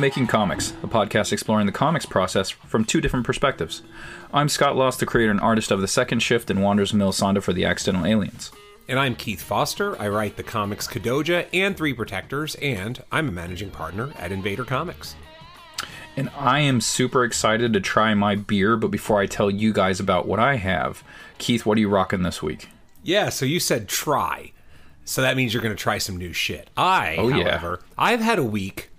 Making Comics, a podcast exploring the comics process from two different perspectives. I'm Scott Loss, the creator and artist of The Second Shift and Wanderers of Melisande for the Accidental Aliens. And I'm Keith Foster. I write the comics Kadoja and Three Protectors, and I'm a managing partner at Invader Comics. And I am super excited to try my beer, but before I tell you guys about what I have, Keith, what are you rocking this week? Yeah, so you said try. So that means you're going to try some new shit. I, Oh, yeah. however, I've had a week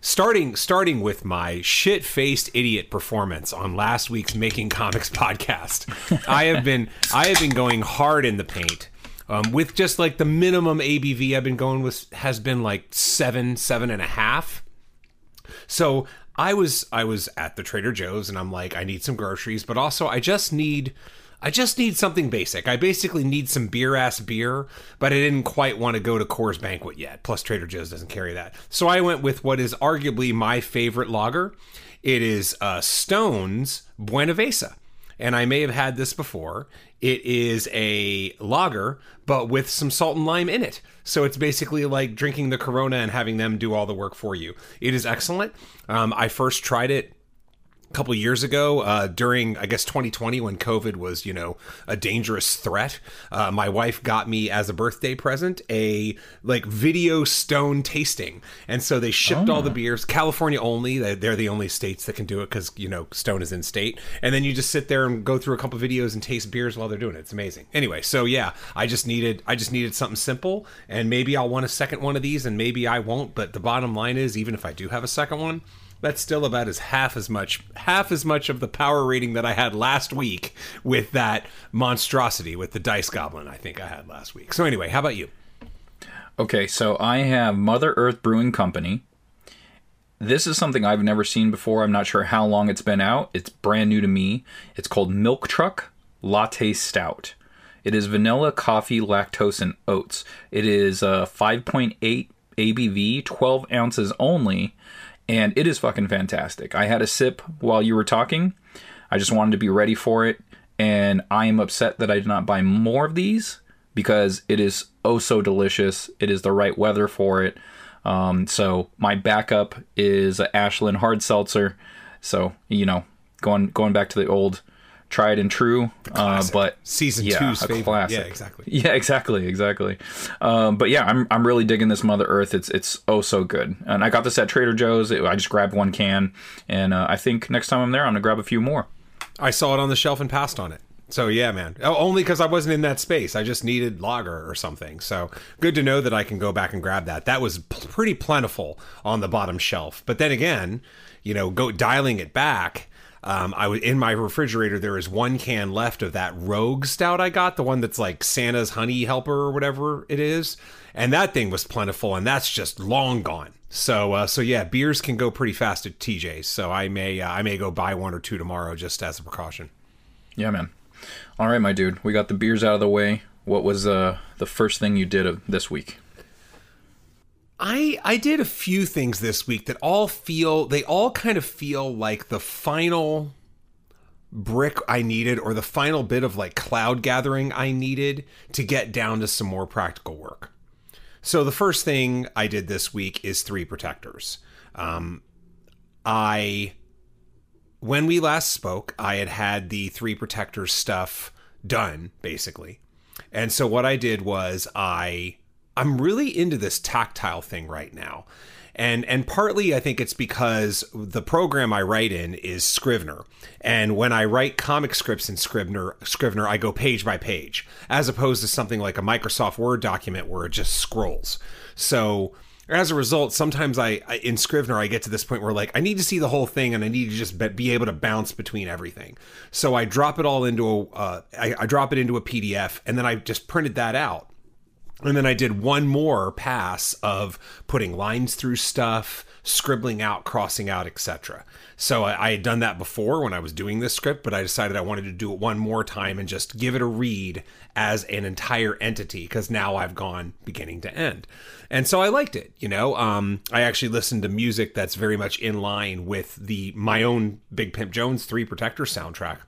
starting starting with my shit-faced idiot performance on last week's Making Comics podcast. I have been I have been going hard in the paint. Um, with just like the minimum ABV I've been going with has been like seven, seven and a half. So I was I was at the Trader Joe's and I'm like I need some groceries, but also I just need I just need something basic. I basically need some beer ass beer, but I didn't quite want to go to Coors Banquet yet. Plus Trader Joe's doesn't carry that. So I went with what is arguably my favorite lager. It is uh, Stone's Buenaveza. And I may have had this before. It is a lager, but with some salt and lime in it. So it's basically like drinking the Corona and having them do all the work for you. It is excellent. Um, I first tried it couple years ago uh, during i guess 2020 when covid was you know a dangerous threat uh, my wife got me as a birthday present a like video stone tasting. And so they shipped all the beers california only They- they're the only states that can do it because you know stone is in state. And then you just sit there and go through a couple videos and taste beers while they're doing it. It's amazing. Anyway so yeah i just needed i just needed something simple and maybe i'll want a second one of these and maybe i won't but the bottom line is even if i do have a second one that's still about as half as much half as much of the power rating that I had last week with that monstrosity with the dice goblin I think I had last week. So anyway, how about you? Okay, so I have Mother Earth Brewing Company. This is something I've never seen before. I'm not sure how long it's been out. It's brand new to me. It's called Milk Truck Latte Stout. It is vanilla, coffee, lactose, and oats. It is uh, 5.8 ABV, 12 ounces only, and it is fucking fantastic. I had a sip while you were talking. I just wanted to be ready for it, and I am upset that I did not buy more of these because it is oh so delicious. It is the right weather for it. Um, so my backup is a Ashland hard seltzer. So you know, going going back to the old tried and true. Uh, but Season yeah, two's a favorite. classic. Yeah, exactly. Yeah, exactly, exactly. Um, but yeah, I'm I'm really digging this Mother Earth. It's it's oh so good. And I got this at Trader Joe's. It- I just grabbed one can, and uh, I think next time I'm there, I'm gonna grab a few more. I saw it on the shelf and passed on it. So yeah, man. Oh, Only because I wasn't in that space. I just needed lager or something. So good to know that I can go back and grab that. That was pretty plentiful on the bottom shelf. But then again, you know, go dialing it back. Um, I was in my refrigerator. There is one can left of that Rogue Stout I got, the one that's like Santa's Honey Helper or whatever it is, and that thing was plentiful, and that's just long gone. So, uh, so yeah, beers can go pretty fast at TJ's. So I may, uh, I may go buy one or two tomorrow just as a precaution. Yeah, man. All right, my dude. We got the beers out of the way. What was uh, the first thing you did of this week? I I did a few things this week that all feel they all kind of feel like the final brick I needed or the final bit of like cloud gathering I needed to get down to some more practical work. So the first thing I did this week is three protectors. Um, I when we last spoke, I had had the three protectors stuff done basically. And so what I did was I I'm really into this tactile thing right now. And and partly I think it's because the program I write in is Scrivener. And when I write comic scripts in Scrivener, Scrivener I go page by page as opposed to something like a Microsoft Word document where it just scrolls. So as a result, sometimes I, I in Scrivener I get to this point where like I need to see the whole thing and I need to just be, able to bounce between everything. So I drop it all into a uh, I, I drop it into a PDF and then I just printed that out. And then I did one more pass of putting lines through stuff, scribbling out, crossing out, etc. So I, I had done that before when I was doing this script, but I decided I wanted to do it one more time and just give it a read as an entire entity because now I've gone beginning to end. And so I liked it, you know. Um, I actually listened to music that's very much in line with the my own Big Pimp Jones Three Protector soundtrack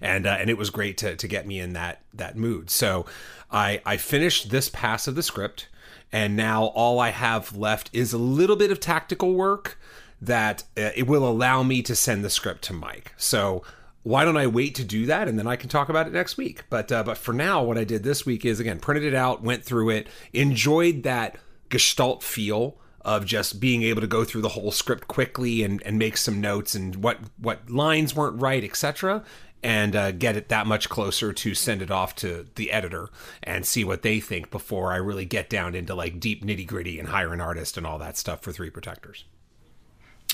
and uh, and it was great to to get me in that that mood. So I I finished this pass of the script, and now all I have left is a little bit of tactical work that uh, it will allow me to send the script to Mike. So why don't I wait to do that and then I can talk about it next week? But uh, but for now, what I did this week is again printed it out, went through it, enjoyed that gestalt feel of just being able to go through the whole script quickly and, and make some notes and what what lines weren't right, etc. And uh, get it that much closer to send it off to the editor and see what they think before I really get down into like deep nitty gritty and hire an artist and all that stuff for Three Protectors.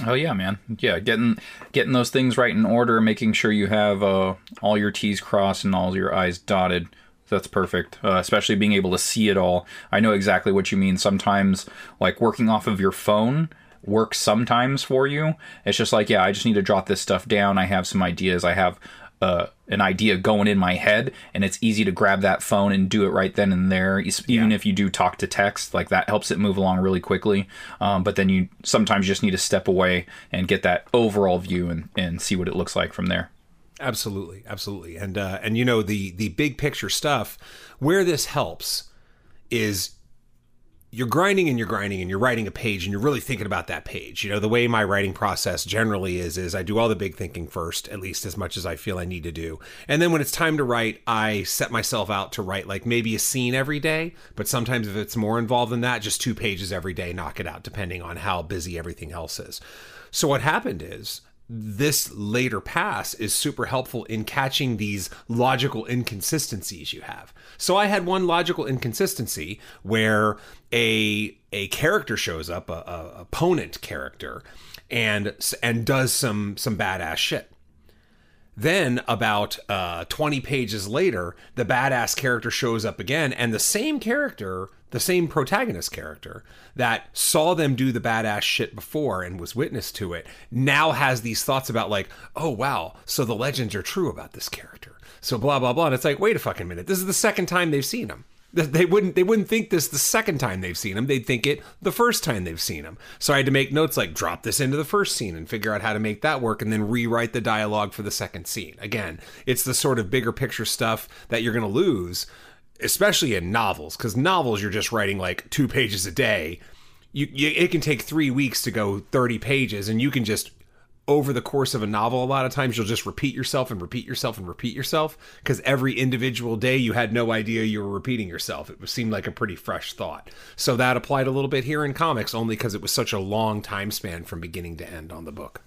Oh yeah, man. Yeah, getting getting those things right in order, making sure you have uh, all your T's crossed and all your I's dotted. That's perfect. Uh, especially being able to see it all. I know exactly what you mean. Sometimes, like working off of your phone works sometimes for you. It's just like, yeah, I just need to jot this stuff down. I have some ideas. I have uh, an idea going in my head, and it's easy to grab that phone and do it right then and there. Even yeah. if you do talk to text, like that helps it move along really quickly. Um, but then you sometimes just need to step away and get that overall view and, and see what it looks like from there. Absolutely, absolutely, and uh, and you know the the big picture stuff where this helps is you're grinding and you're grinding and you're writing a page and you're really thinking about that page. You know, the way my writing process generally is is I do all the big thinking first, at least as much as I feel I need to do. And then when it's time to write, I set myself out to write like maybe a scene every day, but sometimes if it's more involved than that, just two pages every day, knock it out depending on how busy everything else is. So what happened is this later pass is super helpful in catching these logical inconsistencies you have. So I had one logical inconsistency where a a character shows up, a, a opponent character, and and does some some badass shit. Then, about uh, 20 pages later, the badass character shows up again, and the same character, the same protagonist character that saw them do the badass shit before and was witness to it, now has these thoughts about, like, oh, wow, so the legends are true about this character. So, blah, blah, blah. And it's like, wait a fucking minute. This is the second time they've seen him. They wouldn't they wouldn't think this the second time they've seen him. They'd think it the first time they've seen him. So I had to make notes like drop this into the first scene and figure out how to make that work and then rewrite the dialogue for the second scene. Again, it's the sort of bigger picture stuff that you're going to lose especially in novels cuz novels you're just writing like 2 pages a day. You, you, it can take 3 weeks to go 30 pages and you can just over the course of a novel, a lot of times you'll just repeat yourself and repeat yourself and repeat yourself because every individual day you had no idea you were repeating yourself. It seemed like a pretty fresh thought. So that applied a little bit here in comics only because it was such a long time span from beginning to end on the book.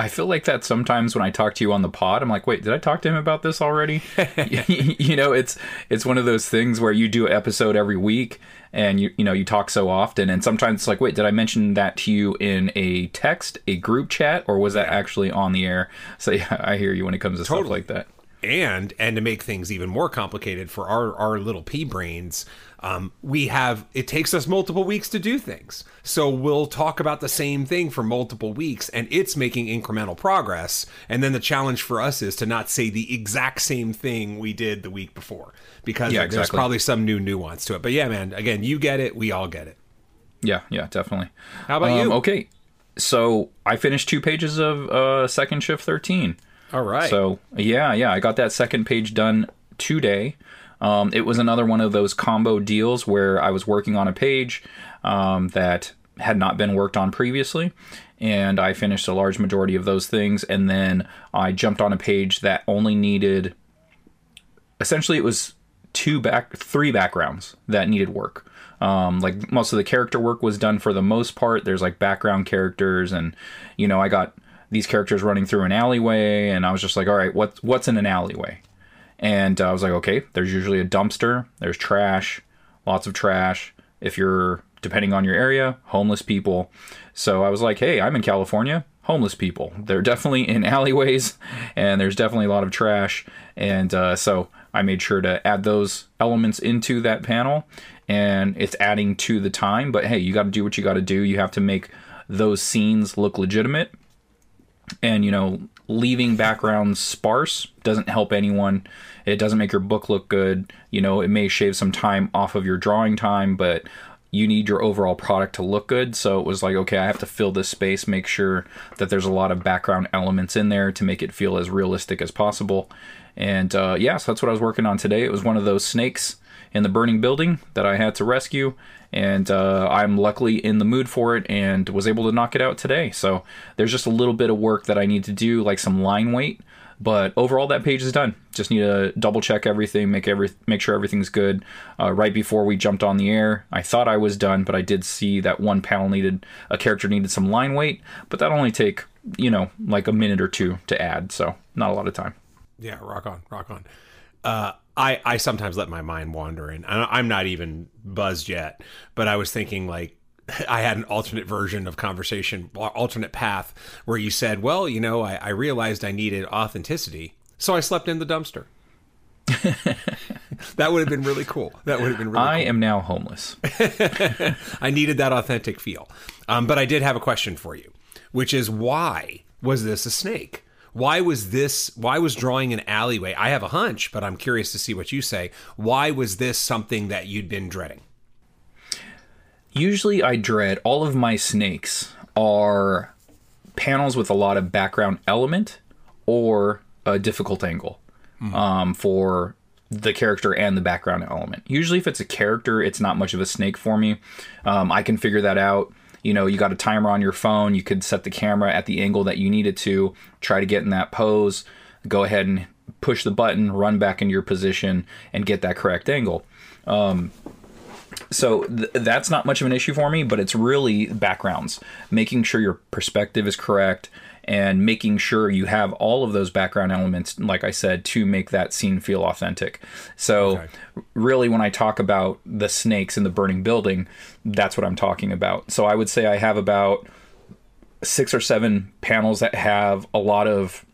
I feel like that sometimes when I talk to you on the pod, I'm like, wait, did I talk to him about this already? you know, it's it's one of those things where you do an episode every week and you you know you talk so often and sometimes it's like, wait, did I mention that to you in a text, a group chat, or was that actually on the air? So yeah, I hear you when it comes to totally. stuff like that and and to make things even more complicated for our our little pea brains um, we have it takes us multiple weeks to do things. So we'll talk about the same thing for multiple weeks and it's making incremental progress. And then the challenge for us is to not say the exact same thing we did the week before because yeah, exactly. there's probably some new nuance to it. But yeah man again you get it. We all get it. Yeah yeah definitely. How about um, you? okay. So i finished two pages of uh, second shift 13 all right. So yeah, yeah, I got that second page done today. Um, it was another one of those combo deals where I was working on a page um, that had not been worked on previously, and I finished a large majority of those things, and then I jumped on a page that only needed. Essentially, it was two back, three backgrounds that needed work. Um, like most of the character work was done for the most part. There's like background characters, and you know, I got these characters running through an alleyway, and I was just like, all right, what's what's in an alleyway? And I was like, okay, there's usually a dumpster, there's trash, lots of trash. If you're depending on your area, homeless people. So I was like, hey, I'm in California, homeless people. They're definitely in alleyways, and there's definitely a lot of trash. And uh, so I made sure to add those elements into that panel, and it's adding to the time. But hey, you got to do what you got to do. You have to make those scenes look legitimate and you know leaving backgrounds sparse doesn't help anyone. It doesn't make your book look good. You know it may shave some time off of your drawing time but you need your overall product to look good. So it was like okay i have to fill this space make sure that there's a lot of background elements in there to make it feel as realistic as possible. And uh, yeah so that's what i was working on today. It was one of those snakes in the burning building that I had to rescue, and uh, I'm luckily in the mood for it and was able to knock it out today. So there's just a little bit of work that I need to do, like some line weight. But overall, that page is done. Just need to double check everything, make every make sure everything's good. Uh, right before we jumped on the air, I thought I was done, but I did see that one panel needed a character needed some line weight, but that only take you know like a minute or two to add, so not a lot of time. Yeah, rock on, rock on. Uh, I I sometimes let my mind wander, and I'm not even buzzed yet. But I was thinking like I had an alternate version of conversation, alternate path, where you said, "Well, you know, I, I realized I needed authenticity, so I slept in the dumpster." that would have been really cool. That would have been really. I cool. am now homeless. I needed that authentic feel, um, but I did have a question for you, which is why was this a snake? Why was this? Why was drawing an alleyway? I have a hunch, but I'm curious to see what you say. Why was this something that you'd been dreading? Usually, I dread all of my snakes are panels with a lot of background element or a difficult angle mm. um, for the character and the background element. Usually, if it's a character, it's not much of a snake for me. Um, I can figure that out. You know, you got a timer on your phone. You could set the camera at the angle that you needed to. Try to get in that pose. Go ahead and push the button, run back into your position, and get that correct angle. Um, so th- that's not much of an issue for me, but it's really backgrounds, making sure your perspective is correct and making sure you have all of those background elements, like I said, to make that scene feel authentic. So, okay. really, when I talk about the snakes in the burning building, that's what I'm talking about. So, I would say I have about six or seven panels that have a lot of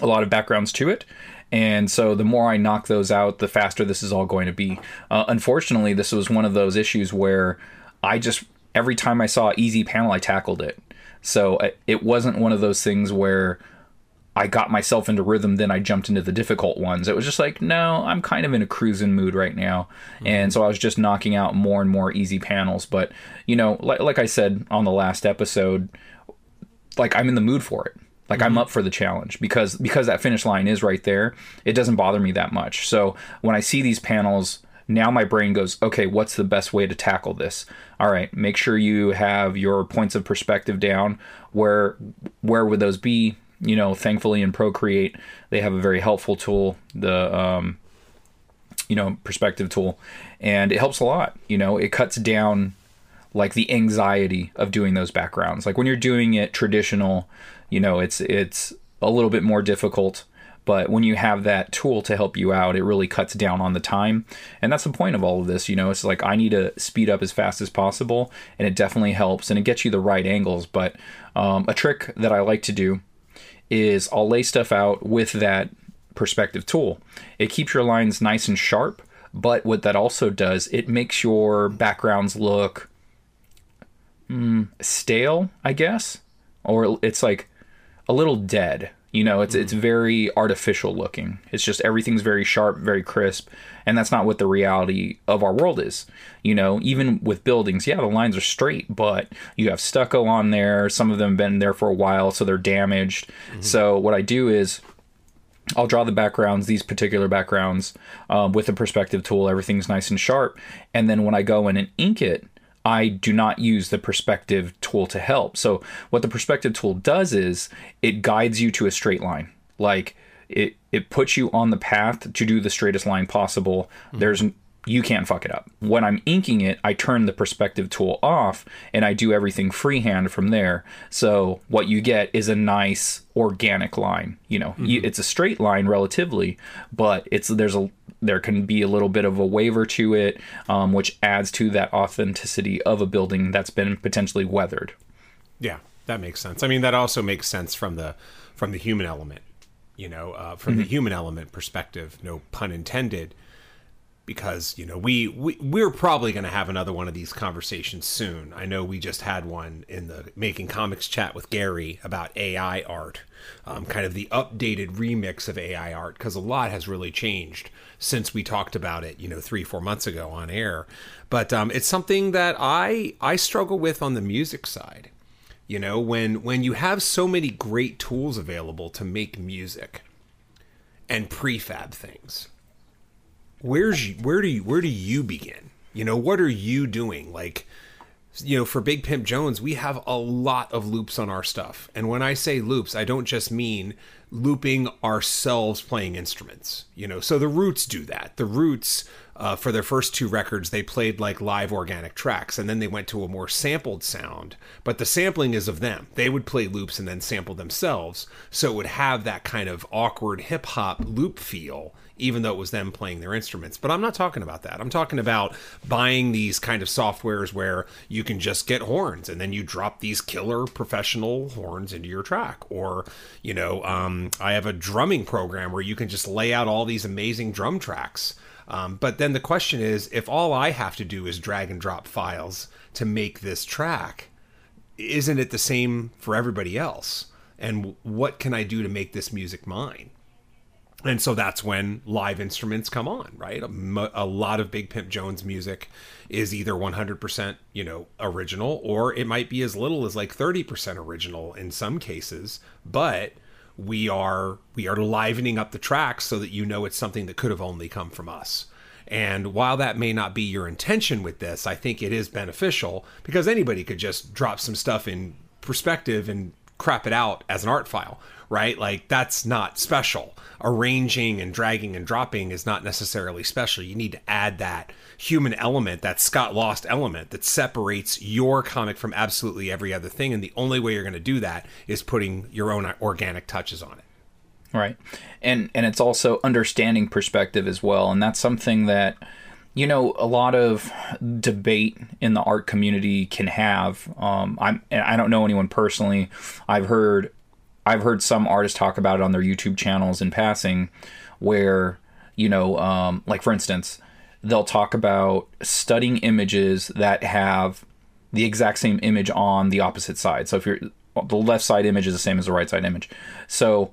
a lot of backgrounds to it and so the more I knock those out, the faster this is all going to be. Uh, unfortunately, this was one of those issues where I just, every time I saw easy panel, I tackled it. So it wasn't one of those things where I got myself into rhythm, then I jumped into the difficult ones. It was just like, no, I'm kind of in a cruising mood right now. Mm-hmm. And so I was just knocking out more and more easy panels. But, you know, like, like I said on the last episode, like I'm in the mood for it. Like mm-hmm. I'm up for the challenge because because that finish line is right there. It doesn't bother me that much. So when I see these panels, now my brain goes, okay, what's the best way to tackle this? All right, make sure you have your points of perspective down. Where where would those be? You know, thankfully in Procreate they have a very helpful tool, the um, you know perspective tool, and it helps a lot. You know, it cuts down like the anxiety of doing those backgrounds. Like when you're doing it traditional you know it's it's a little bit more difficult but when you have that tool to help you out it really cuts down on the time. And that's the point of all of this you know it's like i need to speed up as fast as possible and it definitely helps and it gets you the right angles. But um, a trick that i like to do is i'll lay stuff out with that perspective tool. It keeps your lines nice and sharp but what that also does it makes your backgrounds look mm, stale i guess or it's like a little dead. You know, it's mm. it's very artificial looking. It's just everything's very sharp, very crisp, and that's not what the reality of our world is. You know, even with buildings, yeah, the lines are straight, but you have stucco on there. Some of them have been there for a while, so they're damaged. Mm-hmm. So what I do is I'll draw the backgrounds, these particular backgrounds, um, with a perspective tool. Everything's nice and sharp. And then when I go in and ink it, I do not use the perspective tool to help. So what the perspective tool does is it guides you to a straight line. Like it it puts you on the path to do the straightest line possible. Mm-hmm. There's you can't fuck it up. When I'm inking it, I turn the perspective tool off and I do everything freehand from there. So what you get is a nice organic line. You know, mm-hmm. it's a straight line relatively, but it's there's a there can be a little bit of a waver to it, um, which adds to that authenticity of a building that's been potentially weathered. Yeah, that makes sense. I mean, that also makes sense from the from the human element. You know, uh, from mm-hmm. the human element perspective, no pun intended because you know we, we we're probably going to have another one of these conversations soon. I know we just had one in the making comics chat with Gary about AI art, um, kind of the updated remix of AI art because a lot has really changed since we talked about it, you know, three four months ago on air. But um, it's something that I I struggle with on the music side. You know, when when you have so many great tools available to make music and prefab things where's where do you where do you begin? You know, what are you doing? Like, you know, for Big Pimp Jones, we have a lot of loops on our stuff. And when I say loops, I don't just mean looping ourselves playing instruments. You know, so the Roots do that. The Roots, uh, for their first two records, they played like live organic tracks, and then they went to a more sampled sound. But the sampling is of them. They would play loops and then sample themselves, so it would have that kind of awkward hip hop loop feel even though it was them playing their instruments. But I'm not talking about that. I'm talking about buying these kind of softwares where you can just get horns and then you drop these killer professional horns into your track. Or, you know, um, I have a drumming program where you can just lay out all these amazing drum tracks. Um, but then the question is if all I have to do is drag and drop files to make this track, isn't it the same for everybody else? And what can I do to make this music mine? And so that's when live instruments come on right? A, a, lot of big pimp jones music is either 100% you know original or it might be as little as like 30% original in some cases but we are we are livening up the tracks so that you know it's something that could have only come from us. And while that may not be your intention with this i think it is beneficial because anybody could just drop some stuff in perspective and crap it out as an art file right? Like that's not special. Arranging and dragging and dropping is not necessarily special. You need to add that human element, that Scott Loss element that separates your comic from absolutely every other thing. And the only way you're going to do that is putting your own organic touches on it. Right. And and it's also understanding perspective as well. And that's something that you know a lot of debate in the art community can have um, i'm i don't know anyone personally i've heard I've heard some artists talk about it on their YouTube channels in passing, where you know, um, like for instance, they'll talk about studying images that have the exact same image on the opposite side. So if you're the left side image is the same as the right side image, so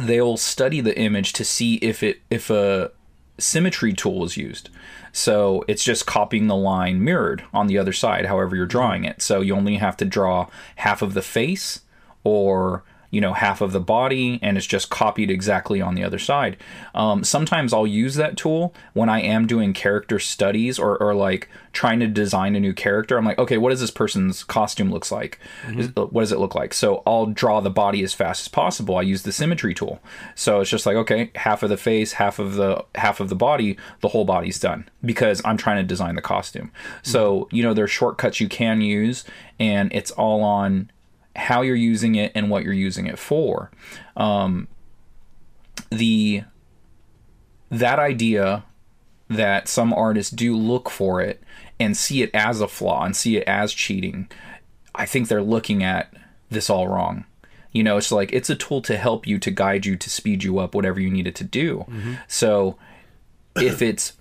they'll study the image to see if it if a symmetry tool is used. So it's just copying the line mirrored on the other side, however you're drawing it. So you only have to draw half of the face or you know half of the body and it's just copied exactly on the other side. Um, sometimes i'll use that tool when i am doing character studies or, or like trying to design a new character. I'm like okay what does this person's costume looks like? Mm-hmm. Uh, what does it look like? So i'll draw the body as fast as possible. I use the symmetry tool. So it's just like okay half of the face half of the half of the body the whole body's done because i'm trying to design the costume. Mm-hmm. so you know there's shortcuts you can use and it's all on how you're using it and what you're using it for. Um, the that idea that some artists do look for it and see it as a flaw and see it as cheating, I think they're looking at this all wrong. You know, it's like it's a tool to help you, to guide you, to speed you up, whatever you need it to do. Mm-hmm. So if it's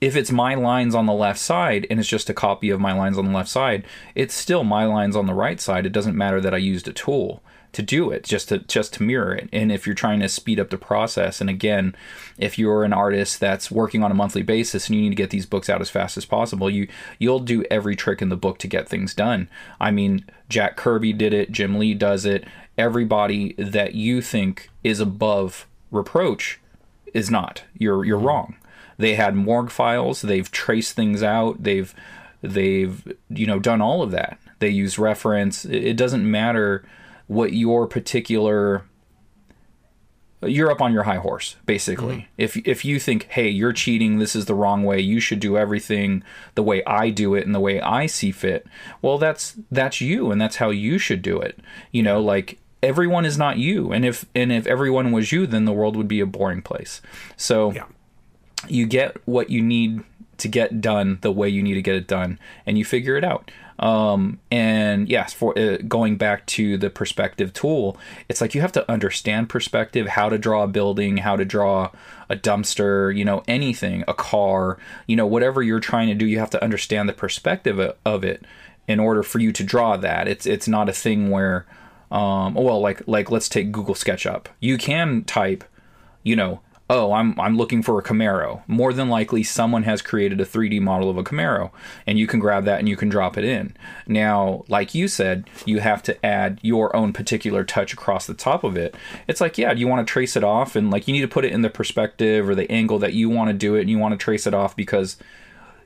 if it's my lines on the left side and it's just a copy of my lines on the left side, it's still my lines on the right side. It doesn't matter that I used a tool to do it just to just to mirror it. And if you're trying to speed up the process and again if you're an artist that's working on a monthly basis and you need to get these books out as fast as possible you you'll do every trick in the book to get things done. I mean jack kirby did it jim lee does it. Everybody that you think is above reproach is not. You're you're wrong they had morgue files. They've traced things out. They've they've you know done all of that. They use reference. It doesn't matter what your particular you're up on your high horse basically mm-hmm. if if you think hey you're cheating this is the wrong way you should do everything the way I do it and the way I see fit well that's that's you and that's how you should do it you know like everyone is not you and if and if everyone was you then the world would be a boring place so yeah you get what you need to get done the way you need to get it done and you figure it out. Um, and yes for uh, going back to the perspective tool it's like you have to understand perspective how to draw a building how to draw a dumpster you know anything a car you know whatever you're trying to do you have to understand the perspective of it in order for you to draw that. It's it's not a thing where um, well like like let's take google sketchup. You can type you know oh, I'm I'm looking for a Camaro. More than likely, someone has created a 3D model of a Camaro, and you can grab that and you can drop it in. Now, like you said, you have to add your own particular touch across the top of it. It's like, yeah, do you want to trace it off, and like you need to put it in the perspective or the angle that you want to do it, and you want to trace it off because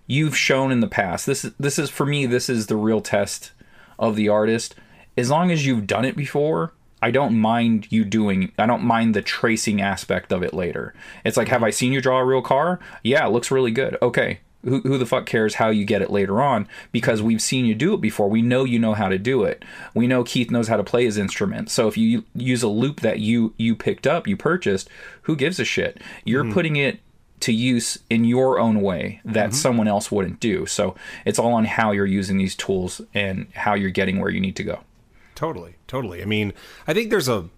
you've shown in the past. This is this is for me. This is the real test of the artist. As long as you've done it before, I don't mind you doing I don't mind the tracing aspect of it later. It's like have I seen you draw a real car? Yeah, it looks really good. Okay. Who, who the fuck cares how you get it later on because we've seen you do it before. We know you know how to do it. We know Keith knows how to play his instrument. So if you use a loop that you you picked up, you purchased, who gives a shit? You're mm. putting it to use in your own way that mm-hmm. someone else wouldn't do. So it's all on how you're using these tools and how you're getting where you need to go. Totally, totally. I mean, I think there's a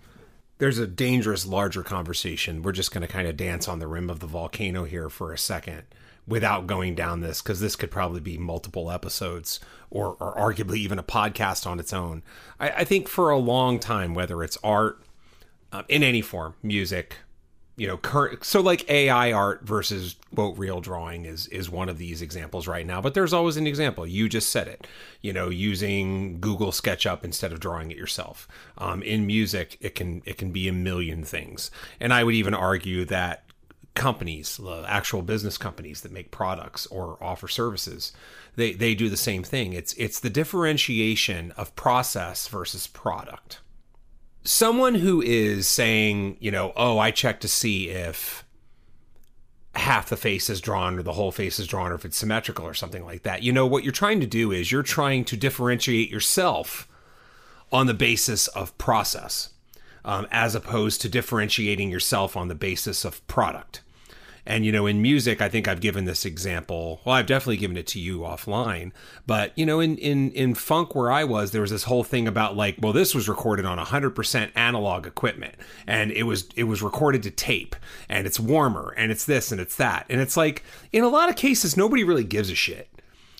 there's a dangerous larger conversation. We're just going to kind of dance on the rim of the volcano here for a second without going down this because this could probably be multiple episodes or, or arguably even a podcast on its own. I, I think for a long time, whether it's art uh, in any form, music, you know current so like ai art versus quote real drawing is is one of these examples right now but there's always an example. You just said it you know using google sketchup instead of drawing it yourself. Um, in music it can it can be a million things. And i would even argue that companies the actual business companies that make products or offer services they they do the same thing. It's it's the differentiation of process versus product someone who is saying, you know, oh, I check to see if half the face is drawn or the whole face is drawn or if it's symmetrical or something like that. You know, what you're trying to do is you're trying to differentiate yourself on the basis of process um, as opposed to differentiating yourself on the basis of product. And, you know, in music, I think I've given this example. Well, I've definitely given it to you offline. But, you know, in, in, in funk where I was, there was this whole thing about like, well, this was recorded on 100% analog equipment and it was, it was recorded to tape and it's warmer and it's this and it's that. And it's like, in a lot of cases, nobody really gives a shit.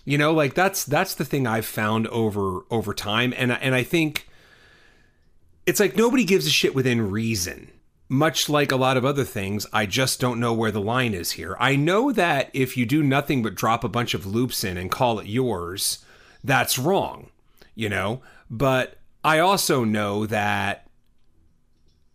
You know, like that's, that's the thing I've found over, over time. And, and I think it's like nobody gives a shit within reason much like a lot of other things, I just don't know where the line is here. I know that if you do nothing but drop a bunch of loops in and call it yours, that's wrong, you know? But I also know that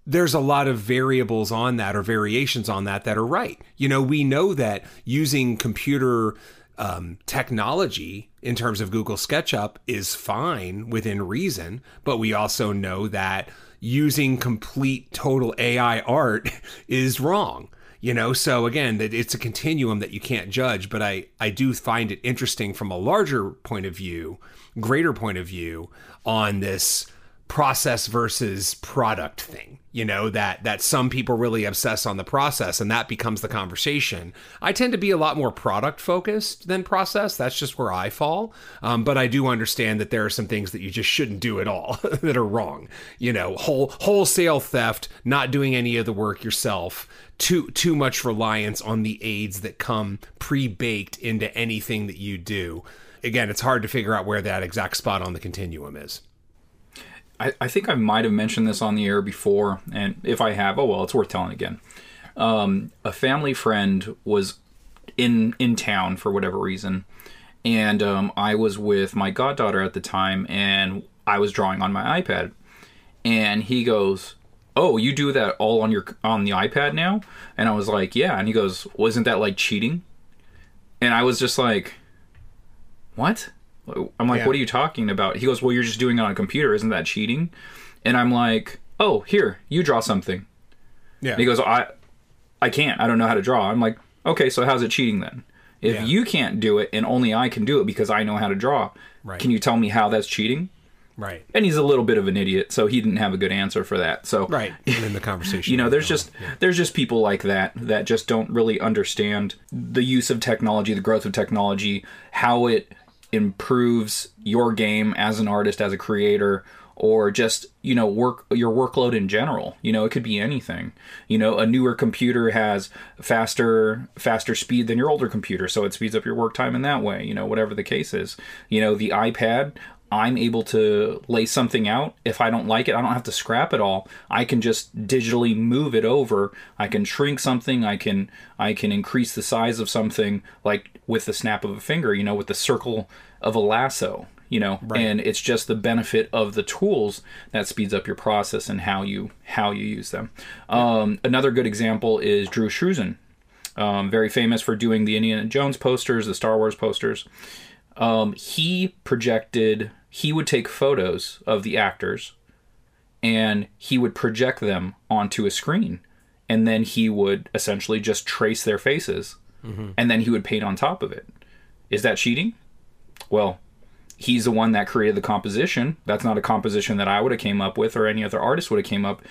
there's a lot of variables on that or variations on that that are right. You know, we know that using computer um, technology in terms of Google SketchUp is fine within reason, but we also know that using complete total AI art is wrong. You know, so again, it's a continuum that you can't judge, but I I do find it interesting from a larger point of view, greater point of view on this process versus product thing you know that that some people really obsess on the process and that becomes the conversation. I tend to be a lot more product focused than process. That's just where i fall. Um, but i do understand that there are some things that you just shouldn't do at all that are wrong. You know whole wholesale theft not doing any of the work yourself too too much reliance on the aids that come pre-baked into anything that you do. Again it's hard to figure out where that exact spot on the continuum is I, I think I might have mentioned this on the air before, and if I have, oh well, it's worth telling again. Um, a family friend was in in town for whatever reason, and um, I was with my goddaughter at the time, and I was drawing on my iPad, and he goes, "Oh, you do that all on your on the iPad now?" And I was like, "Yeah," and he goes, "Wasn't that like cheating?" And I was just like, "What?" I'm like, yeah. what are you talking about? He goes, well, you're just doing it on a computer. Isn't that cheating? And I'm like, oh, here, you draw something. Yeah. And he goes, I, I can't. I don't know how to draw. I'm like, okay, so how's it cheating then? If yeah. you can't do it and only I can do it because I know how to draw, right. can you tell me how that's cheating? Right. And he's a little bit of an idiot, so he didn't have a good answer for that. So Right. And in the conversation. you know, there's just yeah. there's just people like that that just don't really understand the use of technology, the growth of technology, how it improves your game as an artist, as a creator, or just you know work your workload in general. You know it could be anything. You know a newer computer has faster faster speed than your older computer so it speeds up your work time in that way you know whatever the case is. You know the ipad I'm able to lay something out. If I don't like it, I don't have to scrap it all. I can just digitally move it over. I can shrink something. I can I can increase the size of something like with the snap of a finger. You know, with the circle of a lasso. You know, and it's just the benefit of the tools that speeds up your process and how you how you use them. Um, another good example is Drew Struzan, um, very famous for doing the Indiana Jones posters, the Star Wars posters. Um, he projected he would take photos of the actors and he would project them onto a screen. And then he would essentially just trace their faces. And then he would paint on top of it. Is that cheating? Well he's the one that created the composition. That's not a composition that i would have came up with or any other artist would have came up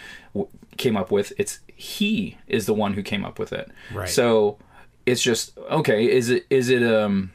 came up with. It's he is the one who came up with it. Right. so it's just okay is it is it um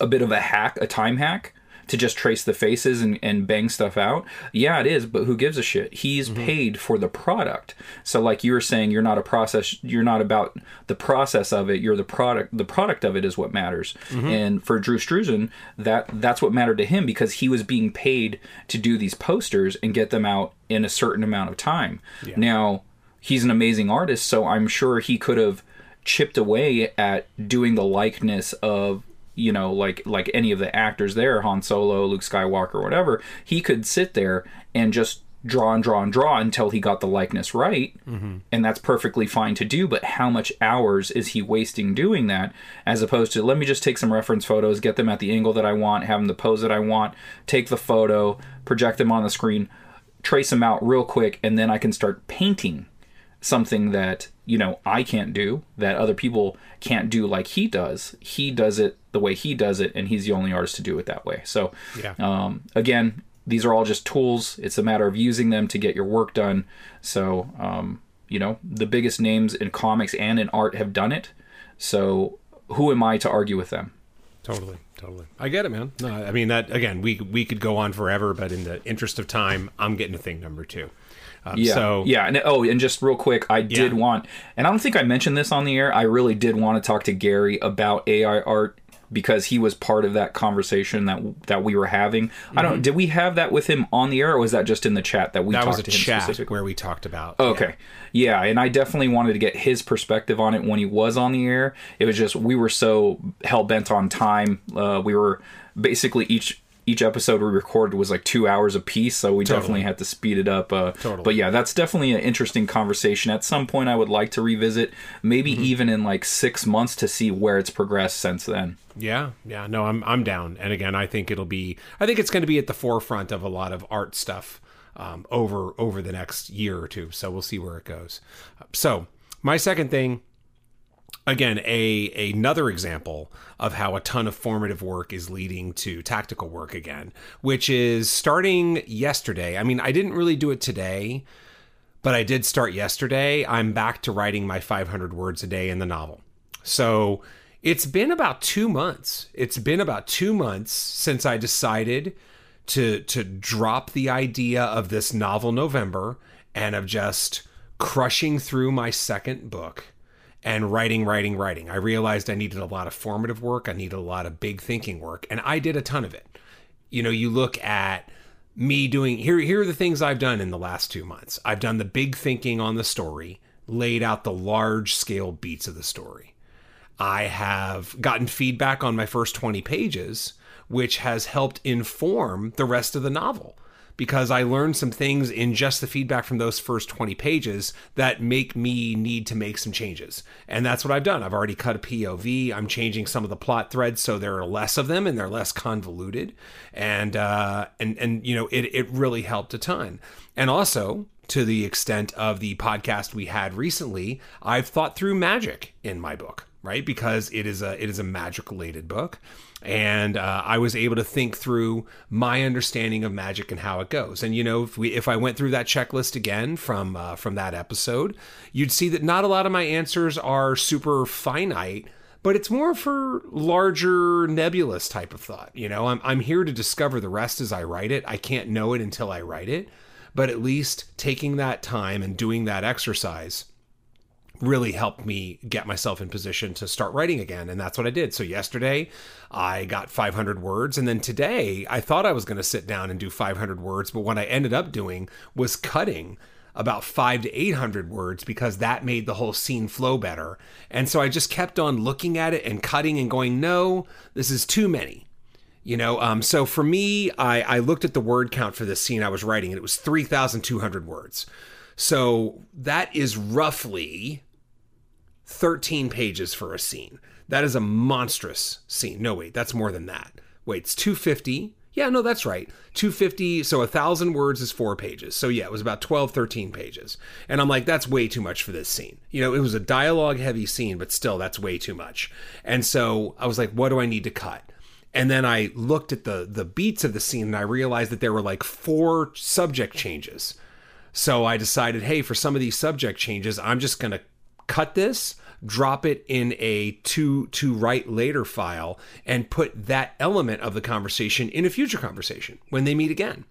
a bit of a hack, a time hack to just trace the faces and, and bang stuff out. Yeah, it is, but who gives a shit? He's mm-hmm. paid for the product. So like you were saying, you're not a process you're not about the process of it, you're the product the product of it is what matters. Mm-hmm. And for Drew Struzan, that that's what mattered to him because he was being paid to do these posters and get them out in a certain amount of time. Now, he's an amazing artist, so I'm sure he could have chipped away at doing the likeness of you know like like any of the actors there Han Solo Luke Skywalker whatever he could sit there and just draw and draw and draw until he got the likeness right. Mm-hmm. And that's perfectly fine to do but how much hours is he wasting doing that? As opposed to let me just take some reference photos get them at the angle that I want have them the pose that I want take the photo project them on the screen trace them out real quick and then I can start painting something that you know I can't do that other people can't do like he does. He does it the way he does it, and he's the only artist to do it that way. So, Yeah. um, again, these are all just tools. It's a matter of using them to get your work done. So, um, you know, the biggest names in comics and in art have done it. So, who am I to argue with them? Totally, totally. I get it, man. No, I mean that again. We we could go on forever, but in the interest of time, I'm getting to thing number two. Um, Yeah. So yeah. And, oh, and just real quick, I did Yeah. want, and I don't think I mentioned this on the air. I really did want to talk to Gary about AI art because he was part of that conversation that that we were having. I don't. Did we have that with him on the air, or was that just in the chat that we Mm-hmm. that talked was a to him chat specifically? where we talked about. Okay. Yeah, and I definitely wanted to get his perspective on it when he was on the air. It was just we were so hell bent on time. Uh, we were basically each each episode we recorded was like two hours a piece, so we definitely had to speed it up. Uh, Totally. But yeah, that's definitely an interesting conversation. At some point, I would like to revisit, maybe Mm-hmm. even in like six months, to see where it's progressed since then. Yeah, yeah, no, I'm I'm down. And again, I think it'll be I think it's going to be at the forefront of a lot of art stuff um, over over the next year or two. So we'll see where it goes. So my second thing, again, a another example of how a ton of formative work is leading to tactical work again, which is starting yesterday. I mean, I didn't really do it today, but I did start yesterday. I'm back to writing my 500 words a day in the novel. So it's been about two months. It's been about two months since I decided to to drop the idea of this novel November and of just crushing through my second book and writing, writing, writing. I realized I needed a lot of formative work. I needed a lot of big thinking work, and I did a ton of it. You know, you look at me doing here. Here are the things I've done in the last two months. I've done the big thinking on the story, laid out the large scale beats of the story. I have gotten feedback on my first 20 pages, which has helped inform the rest of the novel because I learned some things in just the feedback from those first 20 pages that make me need to make some changes. And that's what I've done. I've already cut a POV. I'm changing some of the plot threads so there are less of them and they're less convoluted. And uh and and you know, it it really helped a ton. And also, to the extent of the podcast we had recently, I've thought through magic in my book, right? Because it is a it is a magic related book, and uh, I was able to think through my understanding of magic and how it goes. And you know, if we if I went through that checklist again from uh, from that episode, you'd see that not a lot of my answers are super finite but it's more for larger nebulous type of thought you know I'm, I'm here to discover the rest as i write it i can't know it until i write it but at least taking that time and doing that exercise really helped me get myself in position to start writing again. And that's what I did. So yesterday I got 500 words. And then today I thought I was going to sit down and do 500 words. But what I ended up doing was cutting about five to 800 words because that made the whole scene flow better. And so I just kept on looking at it and cutting and going, no, this is too many. You know, um, so for me, I, I looked at the word count for this scene I was writing, and it was 3,200 words. So that is roughly 13 pages for a scene. That is a monstrous scene. No, wait, that's more than that. Wait, it's 250 yeah, no, that's right. 250, so a thousand words is four pages. So yeah, it was about 12, 13 pages. And I'm like, that's way too much for this scene. You know, it was a dialogue heavy scene, but still, that's way too much. And so I was like, what do I need to cut? And then I looked at the the beats of the scene and I realized that there were like four subject changes. So I decided, hey, for some of these subject changes, I'm just going to cut this drop it in a to to write later file and put that element of the conversation in a future conversation when they meet again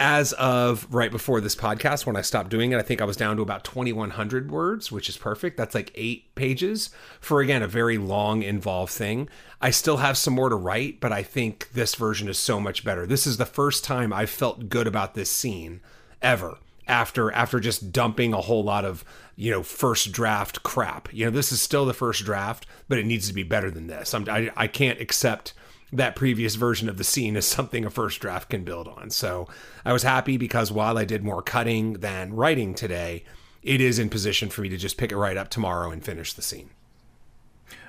as of right before this podcast, when I stopped doing it, I think I was down to about 2,100 words, which is perfect. That's like eight pages for, again, a very long, involved thing. I still have some more to write, but I think this version is so much better. This is the first time I've felt good about this scene ever after after just dumping a whole lot of you know first draft crap. You know, this is still the first draft, but it needs to be better than this. I'm, I I can't accept that previous version of the scene as something a first draft can build on. So I was happy because while I did more cutting than writing today, it is in position for me to just pick it right up tomorrow and finish the scene.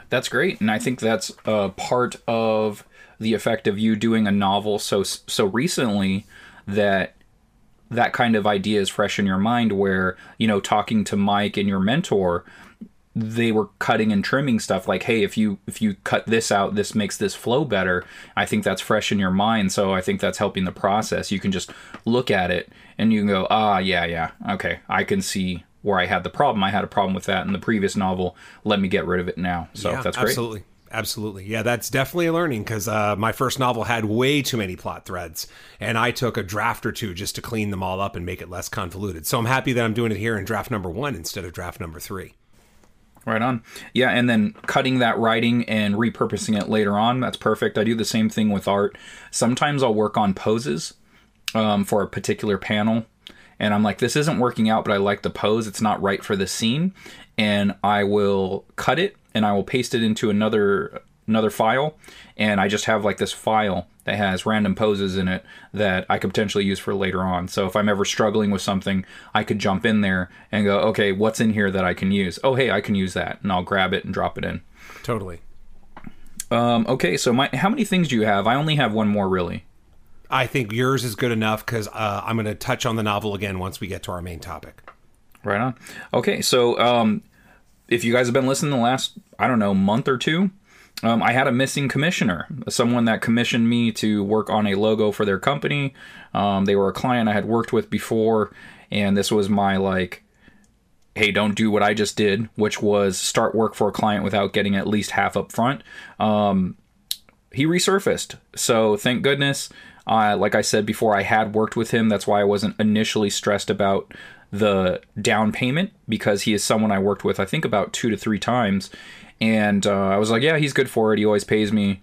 That's great, and I think that's a part of the effect of you doing a novel so so recently that that kind of idea is fresh in your mind where you know talking to mike and your mentor they were cutting and trimming stuff like hey if you if you cut this out this makes this flow better. I think that's fresh in your mind so i think that's helping the process. You can just look at it and you can go ah yeah yeah okay i can see where i had the problem. I had a problem with that in the previous novel. Let me get rid of it now. So yeah, that's great. absolutely absolutely. Yeah, that's definitely a learning because uh, my first novel had way too many plot threads, and I took a draft or two just to clean them all up and make it less convoluted. So I'm happy that I'm doing it here in draft number one instead of draft number three. Right on. Yeah, and then cutting that writing and repurposing it later on, that's perfect. I do the same thing with art. Sometimes I'll work on poses um, for a particular panel, and I'm like, this isn't working out, but I like the pose. It's not right for the scene. And I will cut it and I will paste it into another another file and I just have like this file that has random poses in it that I could potentially use for later on. So if I'm ever struggling with something, I could jump in there and go, okay, what's in here that I can use? Oh, hey, I can use that, and I'll grab it and drop it in. Totally. Um, okay, so my how many things do you have? I only have one more, really. I think yours is good enough because uh, I'm going to touch on the novel again once we get to our main topic. Right on. Okay, so um, if you guys have been listening the last, I don't know, month or two, um, I had a missing commissioner, someone that commissioned me to work on a logo for their company. Um, they were a client I had worked with before, and this was my like, hey, don't do what I just did, which was start work for a client without getting at least half up front. Um, he resurfaced, so thank goodness. Uh, like I said before, I had worked with him. That's why I wasn't initially stressed about the down payment because he is someone I worked with, I think, about two to three times. And uh, I was like, yeah, he's good for it. He always pays me.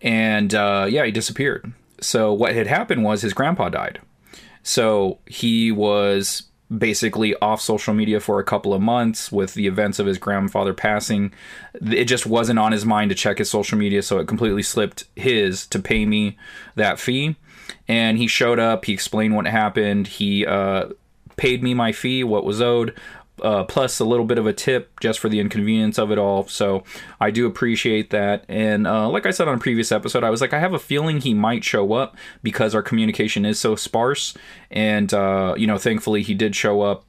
And uh, yeah, he disappeared. So what had happened was his grandpa died. So he was basically off social media for a couple of months with the events of his grandfather passing. It just wasn't on his mind to check his social media, so it completely slipped his to pay me that fee. And he showed up, he explained what happened, he uh, paid me my fee, what was owed, uh, plus a little bit of a tip just for the inconvenience of it all. So I do appreciate that. And uh, like I said on a previous episode, I was like, I have a feeling he might show up because our communication is so sparse. And, uh, you know, thankfully he did show up.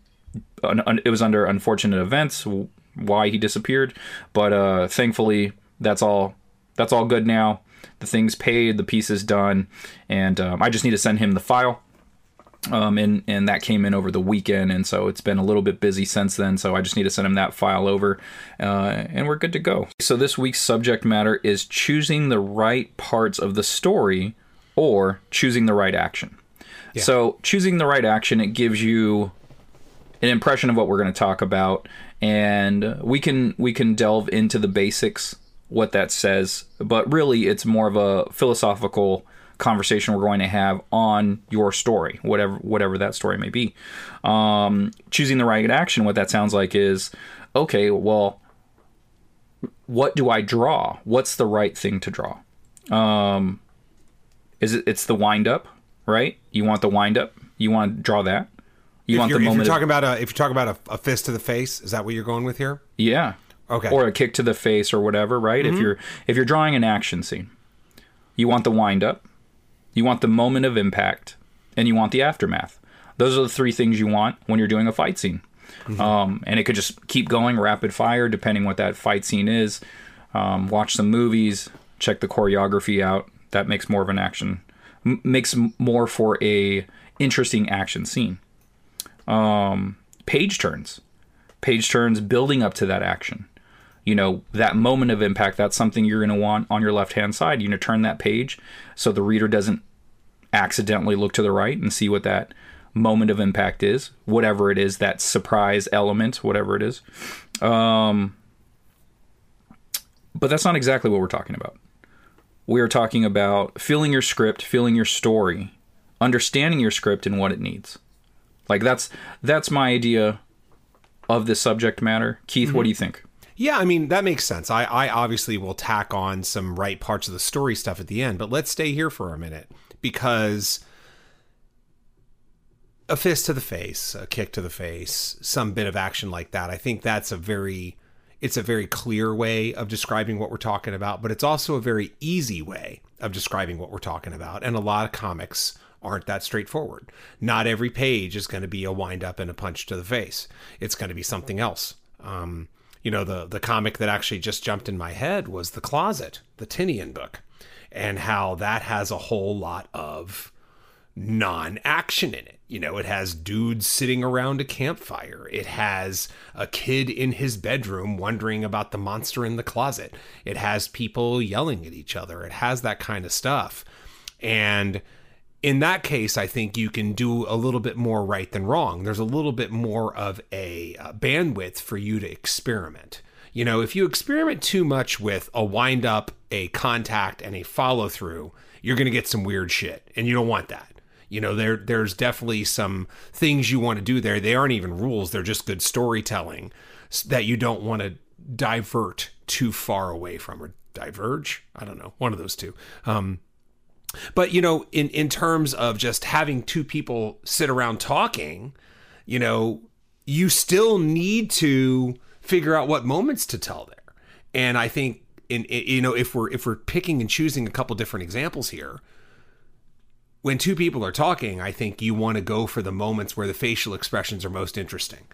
It was under unfortunate events why he disappeared, but uh, thankfully that's all. That's all good now. The thing's paid, the piece is done, and um, I just need to send him the file um, and and that came in over the weekend, and so it's been a little bit busy since then. So I just need to send him that file over, uh, and we're good to go. So this week's subject matter is choosing the right parts of the story, or choosing the right action. Yeah. So choosing the right action, it gives you an impression of what we're going to talk about, and we can we can delve into the basics, what that says, but really it's more of a philosophical conversation we're going to have on your story, whatever whatever that story may be. Um, choosing the right action, what that sounds like is okay. Well, what do I draw? What's the right thing to draw? Um, is it? It's the wind up, right? You want the wind up. You want to draw that. You If want the if you're moment. of- talking about a if you're talking about a, a fist to the face, is that what you're going with here? Yeah. Okay. Mm-hmm. Or a kick to the face or whatever, right? If you're if you're drawing an action scene, you want the wind up, you want the moment of impact, and you want the aftermath. Those are the three things you want when you're doing a fight scene. Mm-hmm. Um, and it could just keep going rapid fire depending what that fight scene is. Um, watch some movies, check the choreography out. That makes more of an action, m- makes more for a interesting action scene. Um, page turns page turns building up to that action. You know, that moment of impact, that's something you're going to want on your left hand side. You're going to turn that page so the reader doesn't accidentally look to the right and see what that moment of impact is, whatever it is, that surprise element, whatever it is. Um, but that's not exactly what we're talking about. We are talking about feeling your script, feeling your story, understanding your script and what it needs. Like that's that's my idea of the subject matter. Keith, what do you think? Yeah, I mean that makes sense. I, I obviously will tack on some right parts of the story stuff at the end, but let's stay here for a minute because a fist to the face, a kick to the face, some bit of action like that. I think that's a very it's a very clear way of describing what we're talking about, but it's also a very easy way of describing what we're talking about. And a lot of comics aren't that straightforward. Not every page is going to be a wind up and a punch to the face. It's going to be something else. Um, you know, the the comic that actually just jumped in my head was The Closet, the Tynion book, and how that has a whole lot of non-action in it. You know, it has dudes sitting around a campfire. It has a kid in his bedroom wondering about the monster in the closet. It has people yelling at each other. It has that kind of stuff. And in that case, I think you can do a little bit more right than wrong. There's a little bit more of a uh, bandwidth for you to experiment. You know, if you experiment too much with a wind up, a contact, and a follow through, you're going to get some weird shit, and you don't want that. You know, there there's definitely some things you want to do there. They aren't even rules; they're just good storytelling that you don't want to divert too far away from or diverge. I don't know, one of those two. Um, but you know, in in terms of just having two people sit around talking, you know, you still need to figure out what moments to tell there. And I think in, in you know, if we're if we're picking and choosing a couple different examples here, when two people are talking, I think you want to go for the moments where the facial expressions are most interesting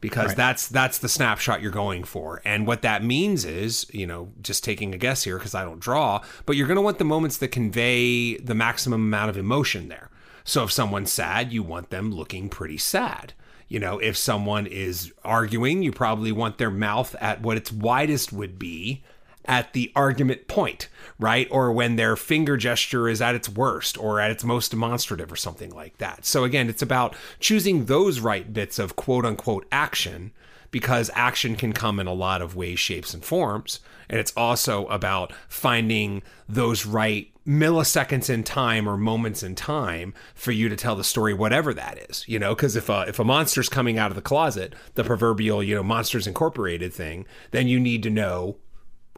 because that's that's the snapshot you're going for. And what that means is, you know, just taking a guess here because I don't draw, but you're going to want the moments that convey the maximum amount of emotion there. So if someone's sad, you want them looking pretty sad. You know, if someone is arguing, you probably want their mouth at what its widest would be at the argument point, right? Or when their finger gesture is at its worst or at its most demonstrative or something like that. So again, it's about choosing those right bits of quote unquote action because action can come in a lot of ways, shapes, and forms. And it's also about finding those right milliseconds in time or moments in time for you to tell the story, whatever that is. You know, because if a if a monster's coming out of the closet, the proverbial you know Monsters Incorporated thing, then you need to know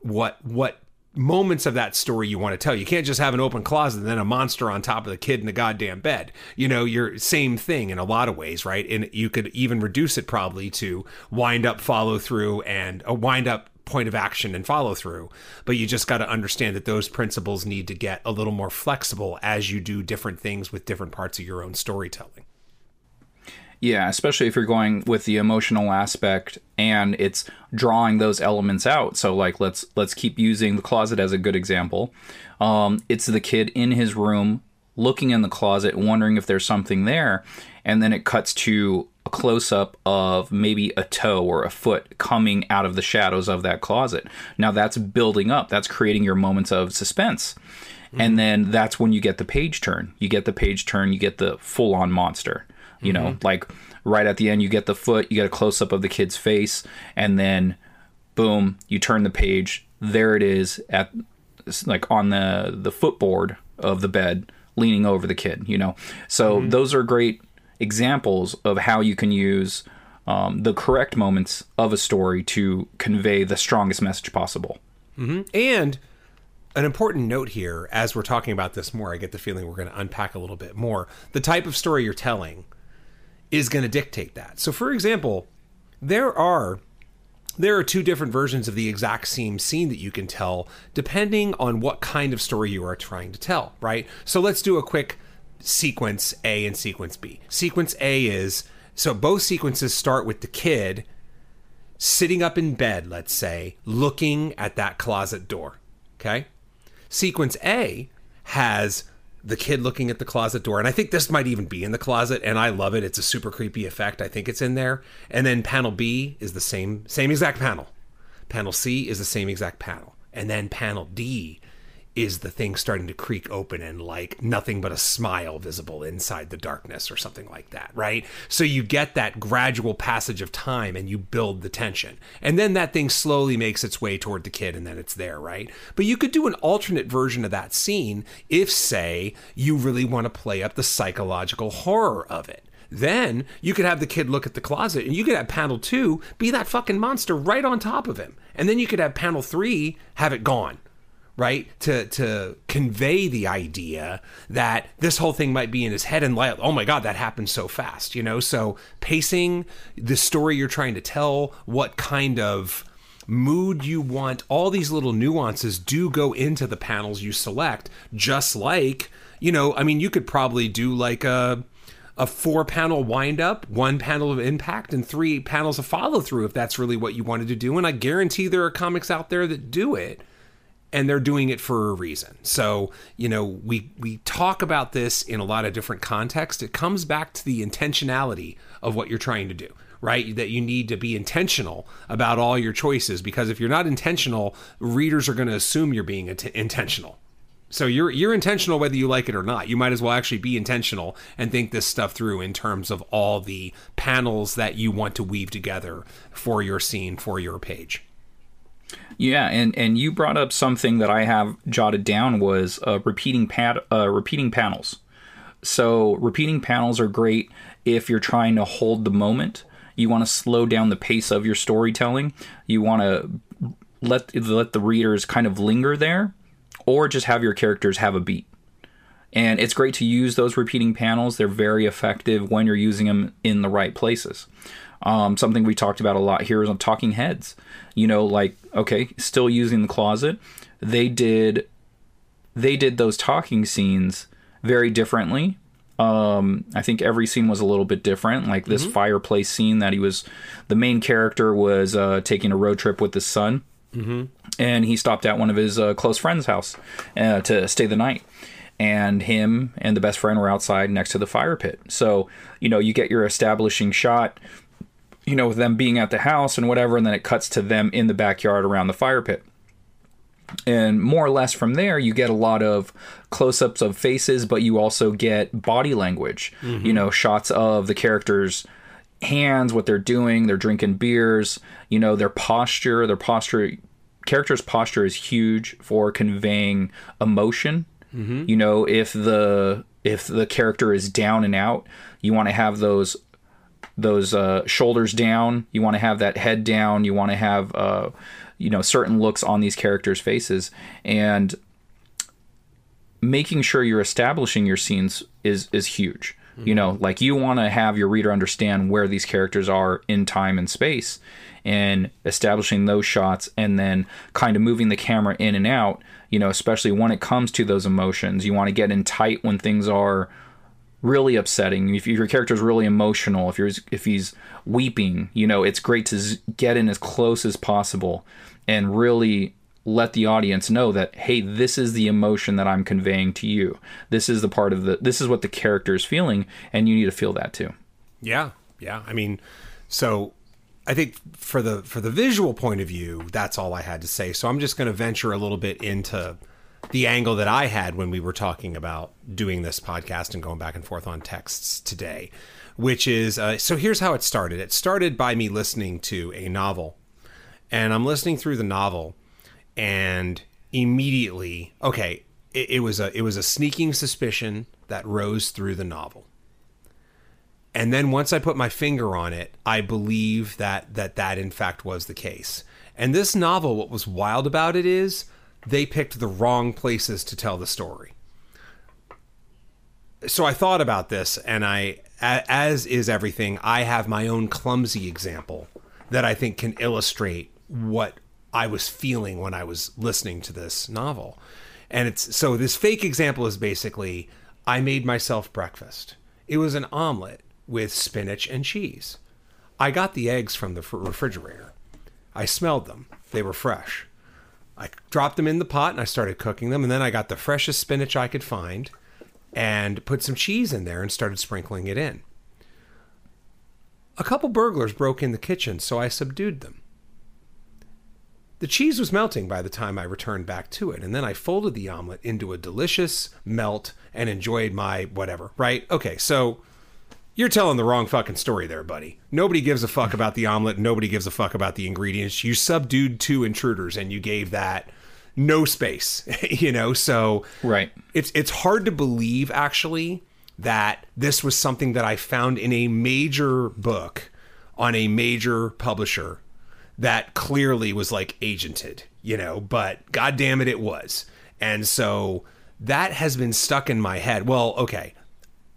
what what moments of that story you want to tell. You can't just have an open closet and then a monster on top of the kid in the goddamn bed. You know, you're same thing in a lot of ways, right? And you could even reduce it probably to wind up follow through and a wind up point of action and follow through. But you just got to understand that those principles need to get a little more flexible as you do different things with different parts of your own storytelling. Yeah, especially if you're going with the emotional aspect and it's drawing those elements out. So like let's let's keep using the closet as a good example. Um, it's the kid in his room looking in the closet, wondering if there's something there, and then it cuts to a close up of maybe a toe or a foot coming out of the shadows of that closet. Now that's building up. That's creating your moments of suspense. And then that's when you get the page turn. You get the page turn, you get the full on monster You know, mm-hmm. like right at the end, you get the foot, you get a close up of the kid's face, and then boom, you turn the page. There it is at like on the the footboard of the bed, leaning over the kid. You know, so mm-hmm. those are great examples of how you can use um, the correct moments of a story to convey the strongest message possible. Mm-hmm. And an important note here, as we're talking about this more, I get the feeling we're going to unpack a little bit more. The type of story you're telling is going to dictate that. So, for example, there are there are two different versions of the exact same scene that you can tell depending on what kind of story you are trying to tell, right? So let's do a quick sequence A and sequence B. Sequence A is so both sequences start with the kid sitting up in bed, let's say, looking at that closet door. Okay? Sequence A has the kid looking at the closet door, and I think this might even be in the closet, and I love it. It's a super creepy effect. I think it's in there. And then panel B is the same same exact panel. Panel C is the same exact panel. And then panel D is the thing starting to creak open and like nothing but a smile visible inside the darkness or something like that, right? So you get that gradual passage of time and you build the tension. And then that thing slowly makes its way toward the kid and then it's there, right? But you could do an alternate version of that scene if, say, you really want to play up the psychological horror of it. Then you could have the kid look at the closet and you could have panel two be that fucking monster right on top of him. And then you could have panel three have it gone right to to convey the idea that this whole thing might be in his head and like oh my god that happened so fast you know so pacing the story you're trying to tell what kind of mood you want all these little nuances do go into the panels you select just like you know i mean you could probably do like a a four panel wind up, one panel of impact, and three panels of follow through if that's really what you wanted to do. And I guarantee there are comics out there that do it and they're doing it for a reason. So, you know, we we talk about this in a lot of different contexts. It comes back to the intentionality of what you're trying to do, right? That you need to be intentional about all your choices because if you're not intentional, readers are going to assume you're being int- intentional. So you're you're intentional whether you like it or not. You might as well actually be intentional and think this stuff through in terms of all the panels that you want to weave together for your scene, for your page. Yeah, and and you brought up something that I have jotted down was uh, repeating pad uh, repeating panels. So repeating panels are great if you're trying to hold the moment. You want to slow down the pace of your storytelling. You want to let let the readers kind of linger there, or just have your characters have a beat. And it's great to use those repeating panels. They're very effective when you're using them in the right places. Um, something we talked about a lot here is on Talking Heads. You know, like okay, still using the closet. They did they did those talking scenes very differently. Um, I think every scene was a little bit different. Like this fireplace scene that he was, the main character was uh, taking a road trip with his son, and he stopped at one of his uh, close friend's house uh, to stay the night. And him and the best friend were outside next to the fire pit. So you know you get your establishing shot you know, with them being at the house and whatever, and then it cuts to them in the backyard around the fire pit. And more or less from there, you get a lot of close ups of faces, but you also get body language, you mm-hmm. know, shots of the characters' hands, what they're doing, they're drinking beers, you know, their posture, their posture, character's posture is huge for conveying emotion. Mm-hmm. You know, if the if the character is down and out, you want to have those those uh, shoulders down. You want to have that head down. You want to have uh, you know certain looks on these characters' faces, and making sure you're establishing your scenes is is huge. You know, like you want to have your reader understand where these characters are in time and space, and establishing those shots, and then kind of moving the camera in and out. You know, especially when it comes to those emotions, you want to get in tight when things are really upsetting. If your character is really emotional, if you're if he's weeping, you know, it's great to get in as close as possible and really let the audience know that hey, this is the emotion that I'm conveying to you. This is the part of the this is what the character is feeling and you need to feel that too. Yeah, yeah. I mean, so I think for the for the visual point of view, that's all I had to say. So I'm just going to venture a little bit into the angle that I had when we were talking about doing this podcast and going back and forth on texts today, which is uh, so here's how it started. It started by me listening to a novel, and I'm listening through the novel, and immediately, okay, it, it was a it was a sneaking suspicion that rose through the novel. And then once I put my finger on it, I believe that that that in fact was the case. And this novel, what was wild about it is they picked the wrong places to tell the story. So I thought about this, and I, as is everything, I have my own clumsy example that I think can illustrate what I was feeling when I was listening to this novel. And it's so this fake example is basically I made myself breakfast. It was an omelet with spinach and cheese. I got the eggs from the refrigerator. I smelled them. They were fresh. I dropped them in the pot and I started cooking them. And then I got the freshest spinach I could find and put some cheese in there and started sprinkling it in. A couple burglars broke in the kitchen, so I subdued them. The cheese was melting by the time I returned back to it, and then I folded the omelet into a delicious melt and enjoyed my whatever, right? Okay, so you're telling the wrong fucking story there, buddy. Nobody gives a fuck about the omelet. Nobody gives a fuck about the ingredients. You subdued two intruders and you gave that no space, you know? So right. it's it's hard to believe actually that this was something that I found in a major book on a major publisher that clearly was like agented, you know, but god damn it it was. And so that has been stuck in my head. Well, okay.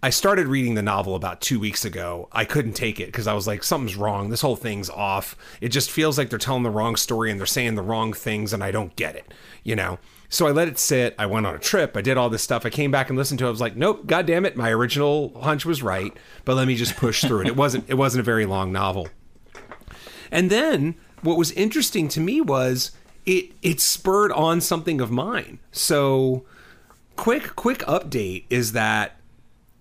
I started reading the novel about two weeks ago. I couldn't take it because I was like, something's wrong. This whole thing's off. It just feels like they're telling the wrong story and they're saying the wrong things, and I don't get it, you know? So I let it sit. I went on a trip. I did all this stuff. I came back and listened to it. I was like, nope, god damn it. My original hunch was right, but let me just push through it. It wasn't it wasn't a very long novel. And then what was interesting to me was it it spurred on something of mine. So quick quick update is that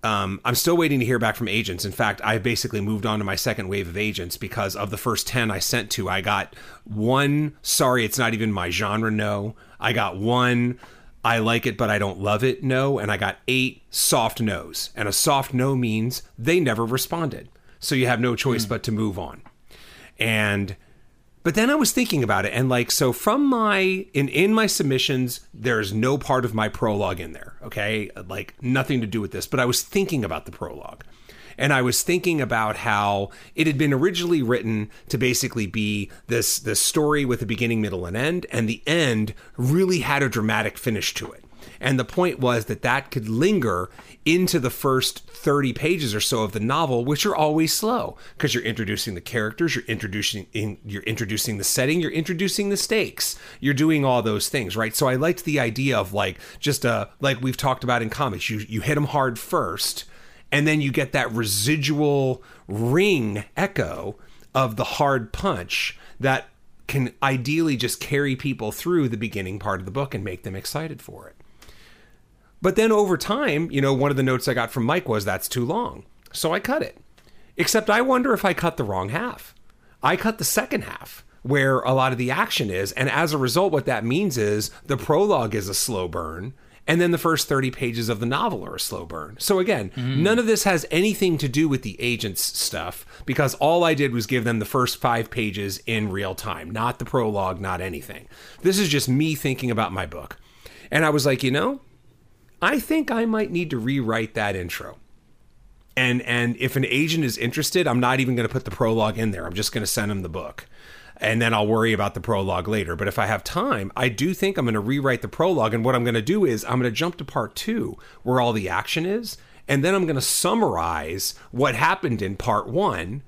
um, I'm still waiting to hear back from agents. In fact, I basically moved on to my second wave of agents because of the first 10 I sent to, I got one, sorry, it's not even my genre, no. I got one, I like it, but I don't love it, no. And I got eight soft no's. And a soft no means they never responded. So you have no choice mm. but to move on. And but then I was thinking about it, and like, so from my in in my submissions, there's no part of my prologue in there. Okay, like nothing to do with this. But I was thinking about the prologue, and I was thinking about how it had been originally written to basically be this this story with a beginning, middle, and end, and the end really had a dramatic finish to it. And the point was that that could linger into the first 30 pages or so of the novel, which are always slow because you're introducing the characters, you're introducing in, you're introducing the setting, you're introducing the stakes. You're doing all those things, right? So I liked the idea of like just a like we've talked about in comics, you you hit them hard first and then you get that residual ring echo of the hard punch that can ideally just carry people through the beginning part of the book and make them excited for it. But then over time, you know, one of the notes I got from Mike was that's too long. So I cut it. Except I wonder if I cut the wrong half. I cut the second half where a lot of the action is. And as a result, what that means is the prologue is a slow burn. And then the first 30 pages of the novel are a slow burn. So again, mm. none of this has anything to do with the agents stuff because all I did was give them the first five pages in real time, not the prologue, not anything. This is just me thinking about my book. And I was like, you know, I think I might need to rewrite that intro. And and if an agent is interested, I'm not even going to put the prologue in there. I'm just going to send them the book. And then I'll worry about the prologue later. But if I have time, I do think I'm going to rewrite the prologue. And what I'm going to do is I'm going to jump to part two, where all the action is. And then I'm going to summarize what happened in part one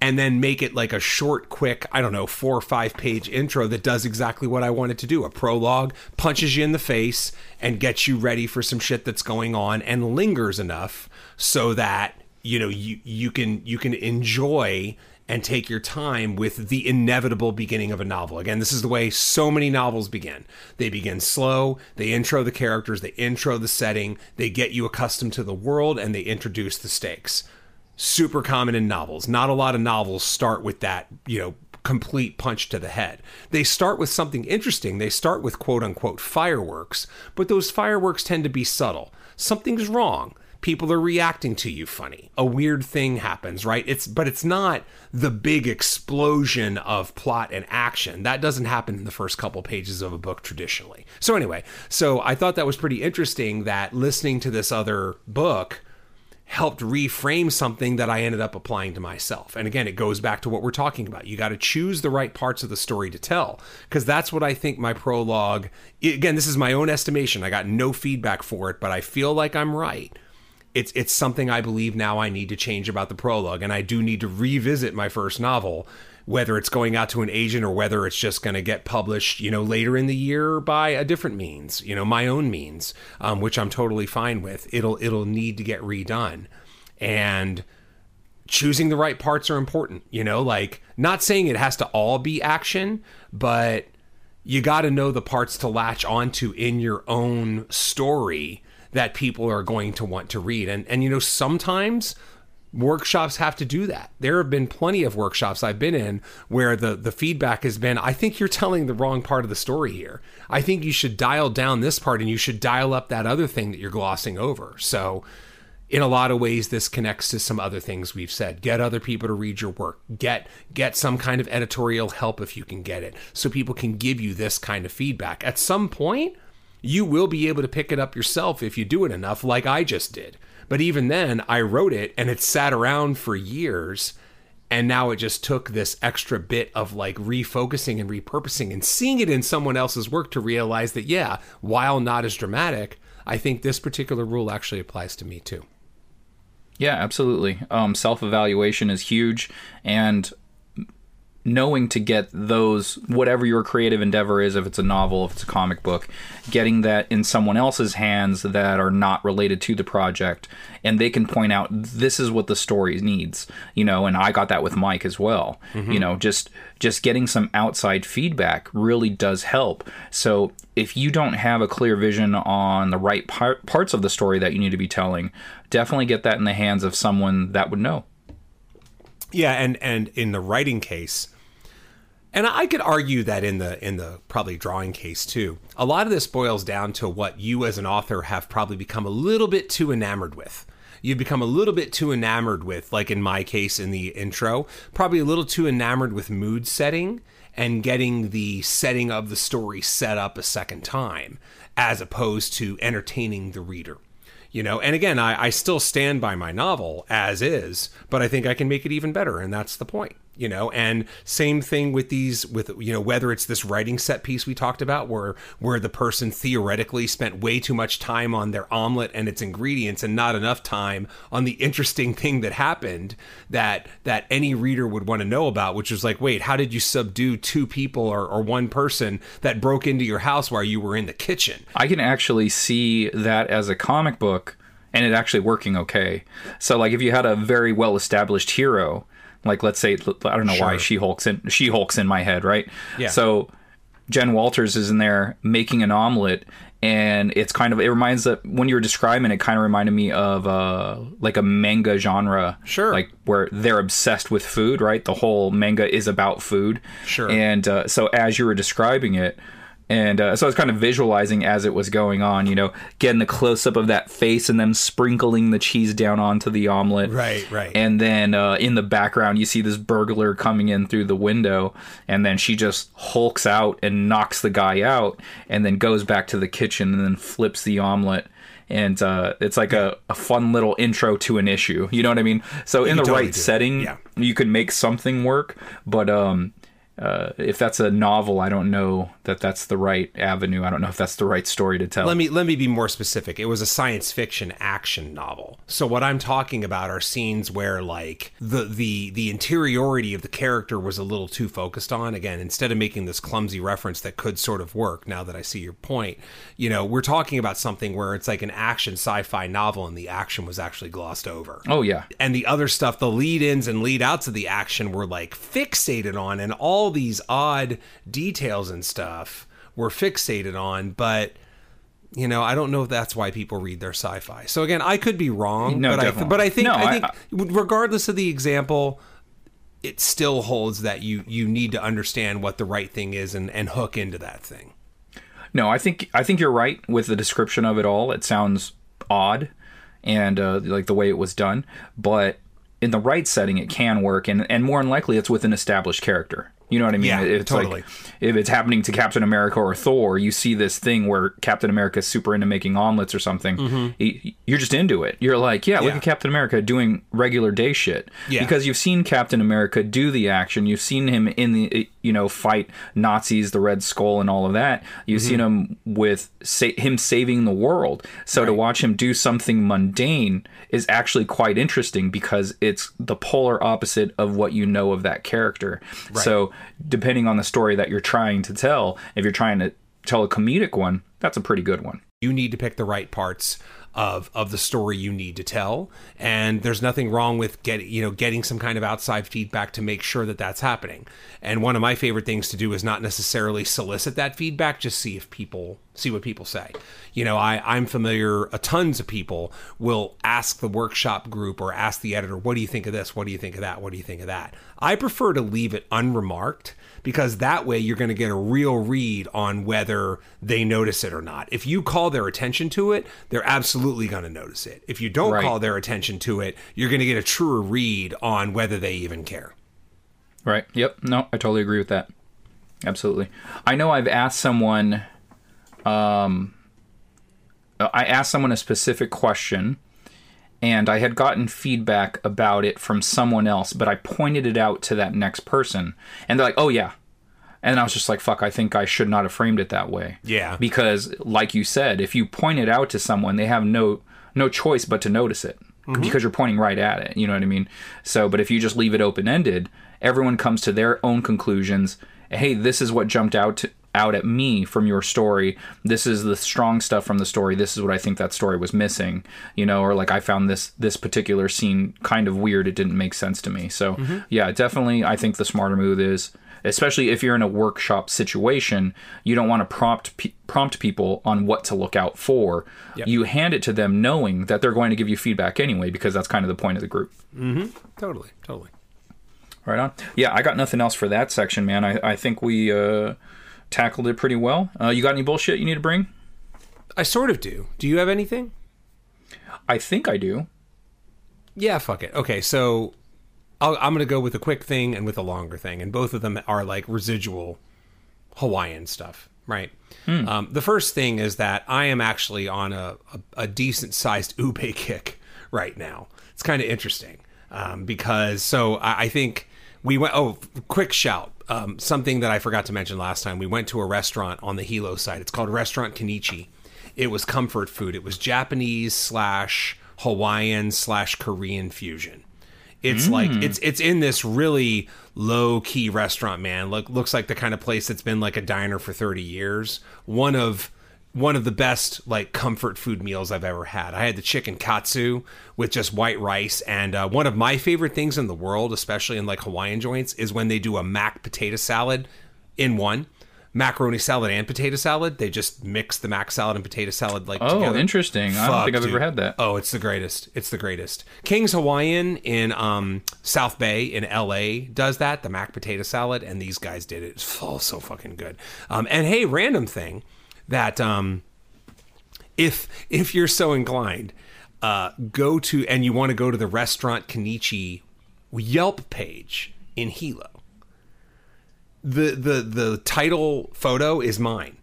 and then make it like a short, quick, I don't know, four or five page intro that does exactly what I wanted to do. A prologue punches you in the face and gets you ready for some shit that's going on and lingers enough so that you know you you can you can enjoy and take your time with the inevitable beginning of a novel. Again, this is the way so many novels begin. They begin slow, they intro the characters, they intro the setting, they get you accustomed to the world, and they introduce the stakes super common in novels. Not a lot of novels start with that, you know, complete punch to the head. They start with something interesting. They start with quote unquote fireworks, but those fireworks tend to be subtle. Something's wrong. People are reacting to you funny. A weird thing happens, right? It's but it's not the big explosion of plot and action. That doesn't happen in the first couple pages of a book traditionally. So anyway, so I thought that was pretty interesting that listening to this other book helped reframe something that I ended up applying to myself. And again, it goes back to what we're talking about. You got to choose the right parts of the story to tell because that's what I think my prologue again, this is my own estimation. I got no feedback for it, but I feel like I'm right. It's it's something I believe now I need to change about the prologue and I do need to revisit my first novel whether it's going out to an agent or whether it's just going to get published, you know, later in the year by a different means, you know, my own means, um, which I'm totally fine with. It'll it'll need to get redone, and choosing the right parts are important. You know, like not saying it has to all be action, but you got to know the parts to latch onto in your own story that people are going to want to read. And and you know, sometimes workshops have to do that. There have been plenty of workshops I've been in where the the feedback has been I think you're telling the wrong part of the story here. I think you should dial down this part and you should dial up that other thing that you're glossing over. So in a lot of ways this connects to some other things we've said. Get other people to read your work. Get get some kind of editorial help if you can get it so people can give you this kind of feedback. At some point you will be able to pick it up yourself if you do it enough like I just did but even then, I wrote it and it sat around for years. And now it just took this extra bit of like refocusing and repurposing and seeing it in someone else's work to realize that, yeah, while not as dramatic, I think this particular rule actually applies to me too. Yeah, absolutely. Um, Self evaluation is huge. And knowing to get those whatever your creative endeavor is if it's a novel if it's a comic book getting that in someone else's hands that are not related to the project and they can point out this is what the story needs you know and i got that with mike as well. Mm-hmm. you know just just getting some outside feedback really does help. So if you don't have a clear vision on the right par- parts of the story that you need to be telling definitely get that in the hands of someone that would know yeah, and and in the writing case, and I could argue that in the in the probably drawing case too. A lot of this boils down to what you as an author have probably become a little bit too enamored with. You've become a little bit too enamored with, like in my case in the intro, probably a little too enamored with mood setting and getting the setting of the story set up a second time, as opposed to entertaining the reader you know and again I, I still stand by my novel as is but i think i can make it even better and that's the point you know and same thing with these with you know whether it's this writing set piece we talked about where where the person theoretically spent way too much time on their omelet and its ingredients and not enough time on the interesting thing that happened that that any reader would want to know about which is like wait how did you subdue two people or, or one person that broke into your house while you were in the kitchen? I can actually see that as a comic book and it actually working okay. So like if you had a very well established hero like let's say I don't know sure. why She Hulk's in She Hulk's in my head, right? Yeah. So Jen Walters is in there making an omelet and it's kind of it reminds that when you were describing it kind of reminded me of uh like a manga genre sure like where they're obsessed with food right the whole manga is about food sure and uh, so as you were describing it and uh, so I was kind of visualizing as it was going on, you know, getting the close up of that face and them sprinkling the cheese down onto the omelet. Right, right. And then uh, in the background, you see this burglar coming in through the window, and then she just hulks out and knocks the guy out, and then goes back to the kitchen and then flips the omelet. And uh, it's like a, a fun little intro to an issue. You know what I mean? So in the totally right setting, yeah. you could make something work, but um, uh, if that's a novel, I don't know that that's the right avenue. I don't know if that's the right story to tell. Let me let me be more specific. It was a science fiction action novel. So what I'm talking about are scenes where like the the the interiority of the character was a little too focused on. Again, instead of making this clumsy reference that could sort of work. Now that I see your point, you know, we're talking about something where it's like an action sci-fi novel, and the action was actually glossed over. Oh yeah, and the other stuff, the lead-ins and lead-outs of the action were like fixated on, and all these odd details and stuff were fixated on, but you know, I don't know if that's why people read their sci-fi. So again, I could be wrong, no, but definitely. I but I think no, I think I, regardless of the example, it still holds that you you need to understand what the right thing is and and hook into that thing. No, I think I think you're right with the description of it all. It sounds odd and uh, like the way it was done, but in the right setting, it can work, and and more than likely, it's with an established character. You know what I mean? Yeah, it's totally. like if it's happening to Captain America or Thor, you see this thing where Captain America is super into making omelets or something. y- You're just into it. You're like, yeah, look Mm-hmm. At Captain America doing regular day shit. Yeah. Because you've seen Captain America do the action. You've seen him in the you know fight Nazis, the Red Skull, and all of that. You've seen Mm-hmm. him with sa- him saving the world. So to watch him do something mundane is actually quite interesting because it's the polar opposite of what you know of that character. So depending on the story that you're trying to tell, if you're trying to tell a comedic one, that's a pretty good one. you need to pick the right parts of of the story you need to tell. And there's nothing wrong with getting you know getting some kind of outside feedback to make sure that that's happening. And one of my favorite things to do is not necessarily solicit that feedback just see if people see what people say. You know i i'm familiar uh, tons of people will ask the workshop group or ask the editor what do you think of this? What do you think of that? What do you think of that? I prefer to leave it unremarked because that way you're going to get a real read on whether they notice it or not. If you call their attention to it, they're absolutely going to notice it. If you don't Right. call their attention to it, you're going to get a truer read on whether they even care. Right. Yep. No, I totally agree with that. Absolutely. I know I've asked someone um I asked someone a specific question and I had gotten feedback about it from someone else, but I pointed it out to that next person and they're like, "Oh yeah." And I was just like, "Fuck, I think I should not have framed it that way." Yeah. Because like you said, if you point it out to someone, they have no no choice but to notice it mm-hmm. because you're pointing right at it, you know what I mean? So, but if you just leave it open-ended, everyone comes to their own conclusions. Hey, this is what jumped out to, out at me from your story. This is the strong stuff from the story. This is what I think that story was missing, you know, or like I found this this particular scene kind of weird. It didn't make sense to me. So, mm-hmm. yeah, definitely I think the smarter move is especially if you're in a workshop situation, you don't want to prompt pe- prompt people on what to look out for. You hand it to them knowing that they're going to give you feedback anyway because that's kind of the point of the group. Totally, totally. Right on. Yeah, I got nothing else for that section, man. I, I think we uh, tackled it pretty well. Uh, you got any bullshit you need to bring? I sort of do. Do you have anything? I think I do. Yeah, fuck it. Okay, so I'll, I'm going to go with a quick thing and with a longer thing, and both of them are like residual Hawaiian stuff, right? Um, the first thing is that I am actually on a, a, a decent sized ube kick right now. It's kind of interesting um, because so I, I think we went. Oh, quick shout! Um, something that I forgot to mention last time. We went to a restaurant on the Hilo side. It's called Restaurant Kenichi. It was comfort food. It was Japanese slash Hawaiian slash Korean fusion. It's like it's it's in this really low key restaurant, man. Look looks like the kind of place that's been like a diner for 30 years. One of one of the best like comfort food meals I've ever had. I had the chicken katsu with just white rice, and uh, one of my favorite things in the world, especially in like Hawaiian joints, is when they do a mac potato salad in one. Macaroni salad and potato salad. They just mix the mac salad and potato salad like Oh, together. interesting. I don't think I've ever had that. Oh, it's the greatest. It's the greatest. King's Hawaiian in um, South Bay in LA does that, the mac potato salad, and these guys did it. It's oh, so fucking good. Um, and hey, random thing that um, if if you're so inclined, uh, go to and you want to go to the restaurant Kenichi Yelp page in Hilo. The the the title photo is mine.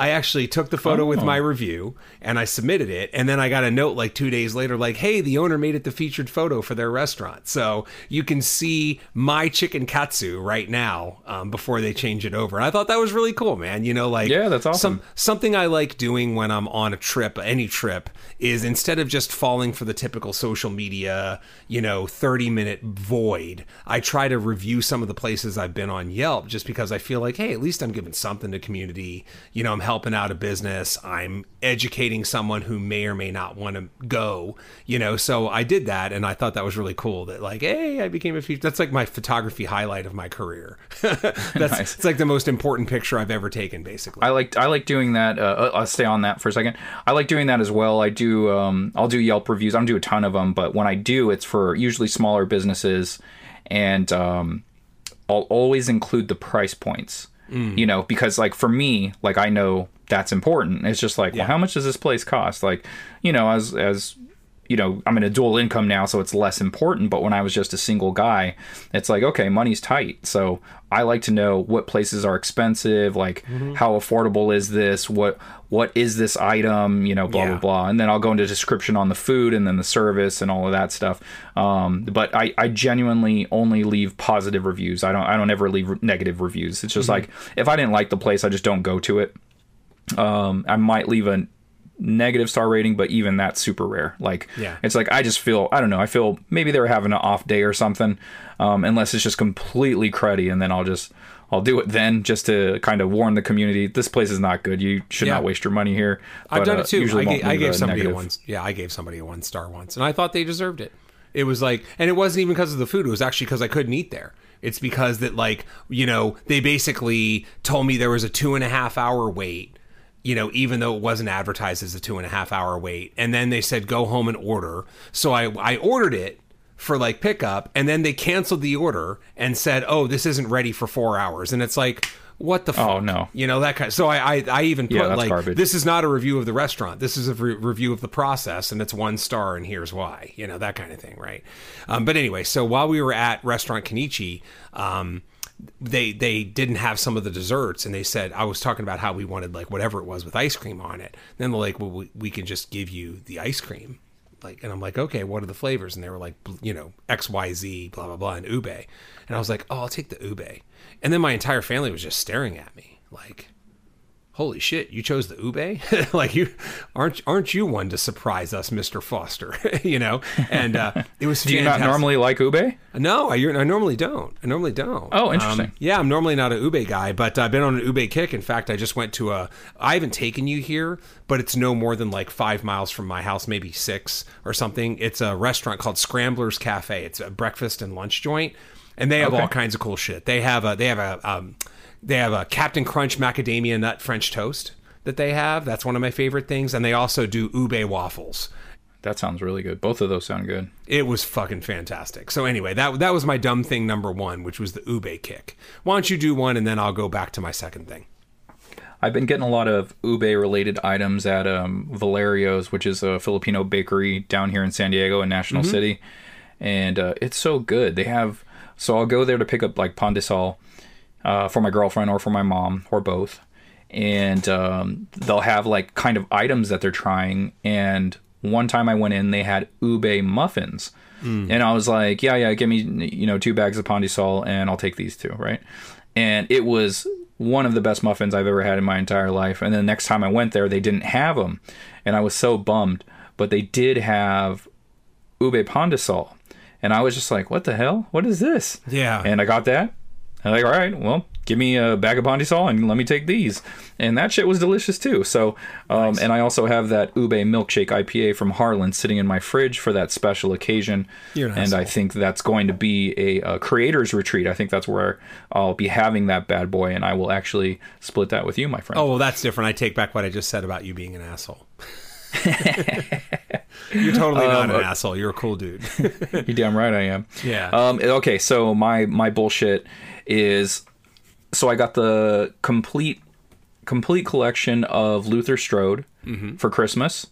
I actually took the photo with my review and I submitted it. And then I got a note like two days later, like, hey, the owner made it the featured photo for their restaurant. So you can see my chicken katsu right now um, before they change it over. And I thought that was really cool, man. You know, like, Yeah, that's awesome. Some, something I like doing when I'm on a trip, any trip, is instead of just falling for the typical social media, you know, 30 minute void, I try to review some of the places I've been on Yelp just because I feel like, hey, at least I'm giving something to community. You know, I'm helping out a business. I'm educating someone who may or may not want to go, you know. So I did that, and I thought that was really cool. That like, hey, I became a feature. That's like my photography highlight of my career. that's Nice. it's like the most important picture I've ever taken, basically. I like I like doing that. Uh, I'll stay on that for a second. I like doing that as well. I do. Um, I'll do Yelp reviews. I don't do a ton of them, but when I do, it's for usually smaller businesses, and um, I'll always include the price points. Mm. You know, because like for me, like I know that's important. It's just like, Yeah. well, how much does this place cost? Like, you know, as as you know, I'm in a dual income now, so it's less important. But when I was just a single guy, it's like, okay, money's tight. So I like to know what places are expensive, like mm-hmm. how affordable is this? What what is this item? You know, blah Yeah. blah blah. And then I'll go into description on the food and then the service and all of that stuff. Um, but I, I genuinely only leave positive reviews. I don't I don't ever leave negative reviews. It's just like if I didn't like the place, I just don't go to it. Um, I might leave a negative star rating, but even that's super rare. Like, Yeah. it's like I just feel I don't know. I feel maybe they were having an off day or something, um, unless it's just completely cruddy, and then I'll just I'll do it then just to kind of warn the community this place is not good. You should Yeah. not waste your money here. I've done uh, it too. usually I, gave, I gave somebody negative. a one. Yeah, I gave somebody a one star once, and I thought they deserved it. It was like, and it wasn't even because of the food. It was actually because I couldn't eat there. It's because that, like, you know, they basically told me there was a two and a half hour wait. You know, even though it wasn't advertised as a two and a half hour wait, and then they said go home and order. So I I ordered it for like pickup, and then they canceled the order and said, oh, this isn't ready for four hours, and it's like. What the? Fuck? Oh, no. You know that kind. so I, I, I even put Yeah, like garbage. this is not a review of the restaurant. This is a re- review of the process, and it's one star, and here's why. You know that kind of thing, right? Um, but anyway, so while we were at restaurant kanichi um, they they didn't have some of the desserts, and they said I was talking about how we wanted like whatever it was with ice cream on it. Then they're like, well, we, we can just give you the ice cream. Like, and I'm like, okay, what are the flavors? And they were like, you know, X, Y, Z, blah blah blah, and ube. And I was like, oh, I'll take the ube. And then my entire family was just staring at me, like, holy shit, you chose the ube? like you aren't aren't you one to surprise us, Mister Foster? you know? And uh, it was. Do you not normally like ube? No, I, I normally don't. I normally don't. Oh, interesting. Um, yeah, I'm normally not an ube guy, but I've been on an ube kick. In fact, I just went to a. I haven't taken you here, but it's no more than like five miles from my house, maybe six or something. It's a restaurant called Scramblers Cafe. It's a breakfast and lunch joint, and they have Okay. all kinds of cool shit. They have a. They have a. Um, they have a Captain Crunch macadamia nut French toast that they have. That's one of my favorite things, and they also do ube waffles. That sounds really good. Both of those sound good. It was fucking fantastic. So anyway, that that was my dumb thing number one, which was the ube kick. Why don't you do one, and then I'll go back to my second thing. I've been getting a lot of ube related items at um, Valerio's, which is a Filipino bakery down here in San Diego in National City, and uh, it's so good. They have so I'll go there to pick up like pandesal uh, for my girlfriend or for my mom or both, and um, they'll have like kind of items that they're trying. And one time I went in, they had ube muffins. And I was like, yeah, yeah, give me, you know, two bags of pandesal and I'll take these two, right? And it was one of the best muffins I've ever had in my entire life. And then the next time I went there, they didn't have them. And I was so bummed. But they did have ube pandesal. And I was just like, what the hell? What is this? Yeah. And I got that. I'm like, all right, well, give me a bag of pandesal and let me take these. And that shit was delicious too. So, um, and I also have that ube milkshake IPA from Harland sitting in my fridge for that special occasion. You're an and I think that's going to be a, a creators retreat. I think that's where I'll be having that bad boy, and I will actually split that with you, my friend. Oh well, that's different. I take back what I just said about you being an asshole. You're totally not an asshole. You're a cool dude. You're damn right I am. Yeah. Um, okay, so my my bullshit is so I got the complete complete collection of Luther Strode mm-hmm. for Christmas,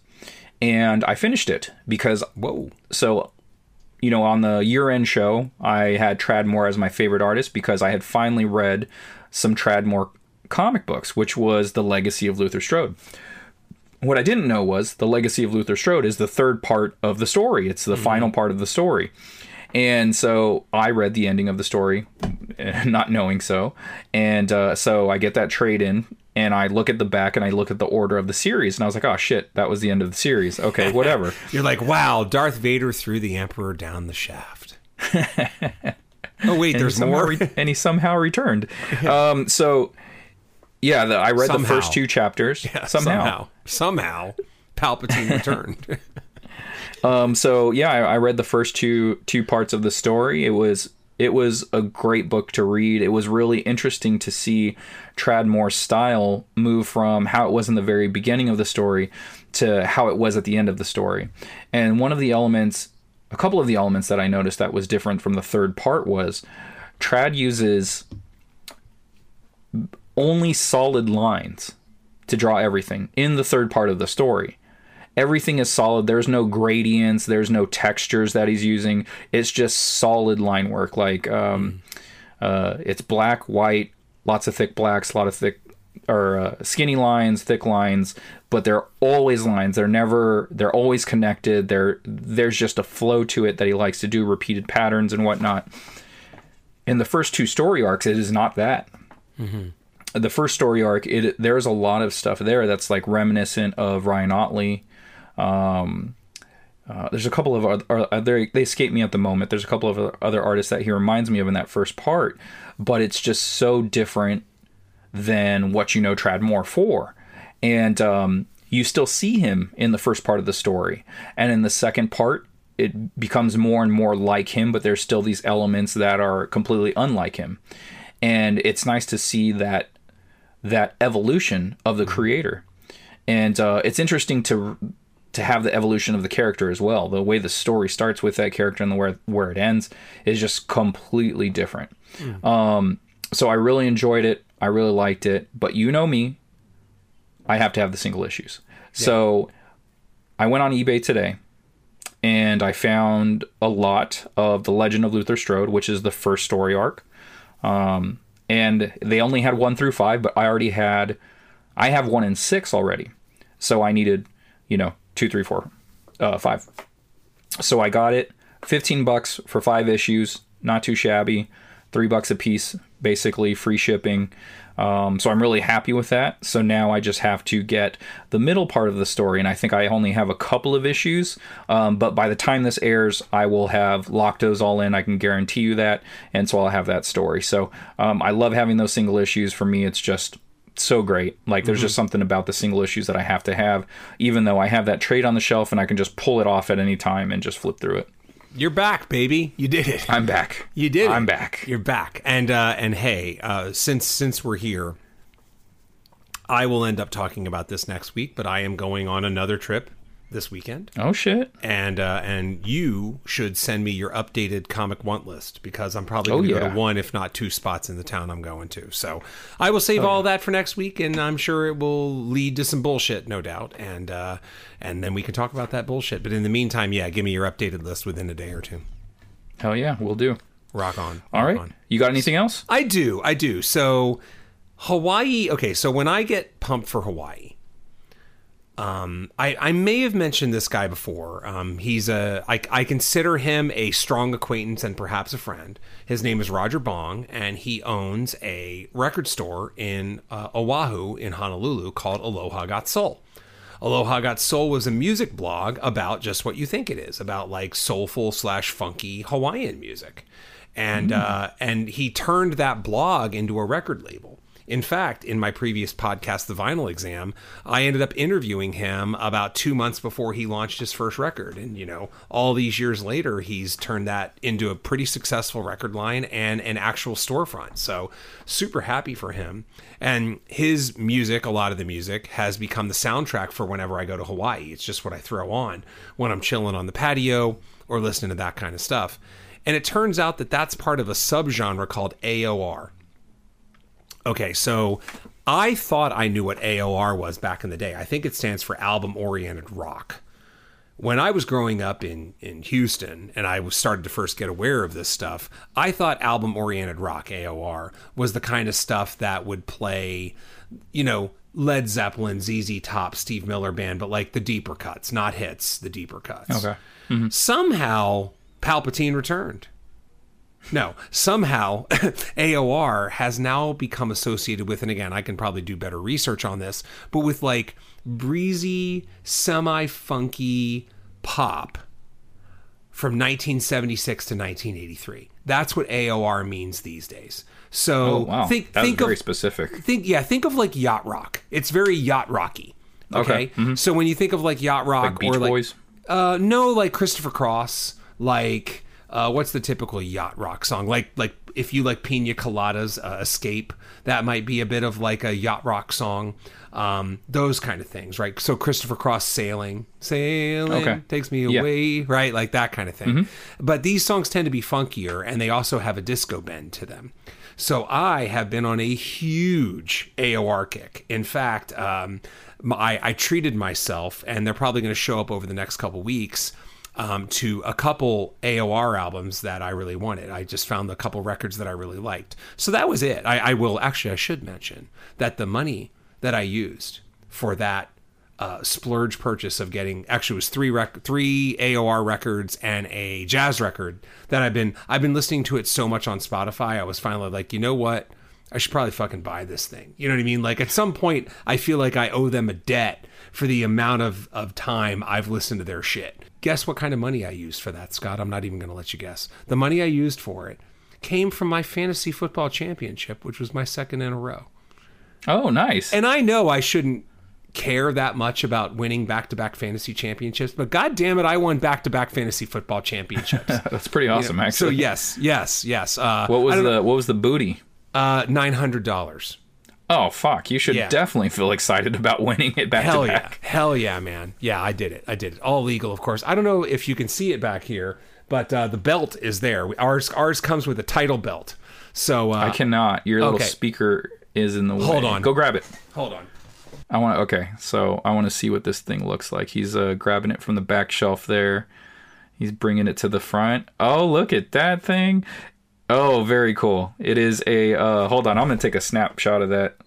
and I finished it because Whoa. so you know on the year end show I had Tradd Moore as my favorite artist because I had finally read some Tradd Moore comic books, which was the Legacy of Luther Strode. What I didn't know was the Legacy of Luther Strode is the third part of the story. It's the mm-hmm. final part of the story. And so I read the ending of the story, not knowing so. And uh, so I get that trade in, and I look at the back and I look at the order of the series, and I was like, oh shit, that was the end of the series. Okay, whatever. You're like, wow, Darth Vader threw the Emperor down the shaft. oh wait, and there's he somehow more. re- and he somehow returned. Um, so Yeah, the, I read the first two chapters. somehow. somehow, somehow, Palpatine returned. Um, so yeah, I, I read the first two two parts of the story. It was it was a great book to read. It was really interesting to see Tradd Moore's style move from how it was in the very beginning of the story to how it was at the end of the story. And one of the elements, a couple of the elements that I noticed that was different from the third part was Tradd uses only solid lines to draw everything in the third part of the story. Everything is solid. There's no gradients. There's no textures that he's using. It's just solid line work. Like um, uh, it's black, white, lots of thick blacks, a lot of thick or uh, skinny lines, thick lines, but they're always lines. They're never. They're always connected. There, there's just a flow to it that he likes to do, repeated patterns and whatnot. In the first two story arcs, it is not that the first story arc, it there's a lot of stuff there that's like reminiscent of Ryan Ottley. Um, uh, there's a couple of other, they they escape me at the moment. There's a couple of other artists that he reminds me of in that first part, but it's just so different than what you know Tradd Moore for, and um, you still see him in the first part of the story, and in the second part. It becomes more and more like him, but there's still these elements that are completely unlike him, and it's nice to see that that evolution of the creator and uh, it's interesting to to have the evolution of the character as well. The way the story starts with that character and the where where it ends is just completely different. Um, so i really enjoyed it. I really liked it. But you know me i have to have the single issues. So i went on ebay today and i found a lot of the legend of luther strode which is the first story arc. Um, and they only had one through five, but I already had, I have one and six already, so I needed, you know, two, three, four, uh, five. So I got it, fifteen bucks for five issues, not too shabby, three bucks a piece, basically free shipping. Um, so I'm really happy with that. So now I just have to get the middle part of the story, and I think I only have a couple of issues. Um, but by the time this airs, I will have locked those all in. I can guarantee you that, and so I'll have that story. So um, I love having those single issues. For me, it's just so great. Like there's just something about the single issues that I have to have, even though I have that trade on the shelf and I can just pull it off at any time and just flip through it. You're back, baby. You did it. I'm back. You did. it. I'm back. You're back. And uh, and hey, uh, since since we're here, I will end up talking about this next week. But I am going on another trip this weekend, Oh shit. and uh, and you should send me your updated comic want list because I'm probably Oh, going to go yeah. to one, if not two, spots in the town I'm going to. So I will save all that for next week, and I'm sure it will lead to some bullshit, no doubt. And uh, and then we can talk about that bullshit. But in the meantime, yeah, give me your updated list within a day or two. Hell yeah, we'll do. Rock on. All rock right. on. You got anything else? I do. I do. So Hawaii. Okay. So when I get pumped for Hawaii, um, I, I may have mentioned this guy before. Um, he's a I, I consider him a strong acquaintance and perhaps a friend. His name is Roger Bong, and he owns a record store in uh, Oahu in Honolulu called Aloha Got Soul. Aloha Got Soul was a music blog about just what you think it is, about like soulful slash funky Hawaiian music, and uh, and he turned that blog into a record label. In fact, in my previous podcast, The Vinyl Exam, I ended up interviewing him about two months before he launched his first record. And, you know, all these years later, he's turned that into a pretty successful record line and an actual storefront. So, super happy for him. And his music, a lot of the music, has become the soundtrack for whenever I go to Hawaii. It's just what I throw on when I'm chilling on the patio or listening to that kind of stuff. And it turns out that that's part of a subgenre called AOR. Okay, so I thought I knew what AOR was back in the day. I think it stands for album oriented rock. When I was growing up in, in Houston and I was started to first get aware of this stuff, I thought album oriented rock, AOR, was the kind of stuff that would play, you know, Led Zeppelin, ZZ Top, Steve Miller Band, but like the deeper cuts, not hits, the deeper cuts. Okay. Somehow, Palpatine returned. No, somehow AOR has now become associated with, and again, I can probably do better research on this, but with like breezy, semi funky pop from 1976 to 1983. That's what AOR means these days. So Oh wow, think that's think very of specific. think yeah think of like yacht rock. It's very yacht rocky. Okay, Okay, so when you think of like yacht rock Like Beach or like Boys. uh, no, like Christopher Cross, like uh, what's the typical yacht rock song? Like like if you like Pina Coladas, uh, Escape, that might be a bit of like a yacht rock song. Um, those kind of things, right? So Christopher Cross sailing, sailing Okay. takes me Yeah. Mm-hmm. away, right? Like that kind of thing. But these songs tend to be funkier, and they also have a disco bend to them. So I have been on a huge AOR kick. In fact, um, I treated myself, and they're probably going to show up over the next couple weeks. Um, to a couple AOR albums that I really wanted. I just found a couple records that I really liked. So that was it. I, I will actually, I should mention that the money that I used for that uh, splurge purchase of getting actually it was three rec- three AOR records and a jazz record that I've been I've been listening to it so much on Spotify. I was finally like, you know what? I should probably fucking buy this thing. You know what I mean? Like at some point, I feel like I owe them a debt for the amount of, of time I've listened to their shit. Guess what kind of money I used for that, Scott? I'm not even going to let you guess. The money I used for it came from my fantasy football championship, which was my second in a row. Oh, nice. And I know I shouldn't care that much about winning back-to-back fantasy championships, but god damn it, I won back-to-back fantasy football championships. That's pretty awesome, so actually. So yes, yes, yes. Uh, What was the know, What was the booty? Uh, nine hundred dollars? Oh fuck! You should Yeah. definitely feel excited about winning it back Hell to yeah, back. hell yeah, man. Yeah, I did it. I did it. All legal, of course. I don't know if you can see it back here, but uh, the belt is there. Ours, ours comes with a title belt. So uh, I cannot. Your little okay. speaker is in the way. Hold on. Go grab it. hold on. I want. to Okay, so I want to see what this thing looks like. He's uh, grabbing it from the back shelf there. He's bringing it to the front. Oh, look at that thing! Oh, very cool. It is a. Uh, hold on, I'm gonna take a snapshot of that.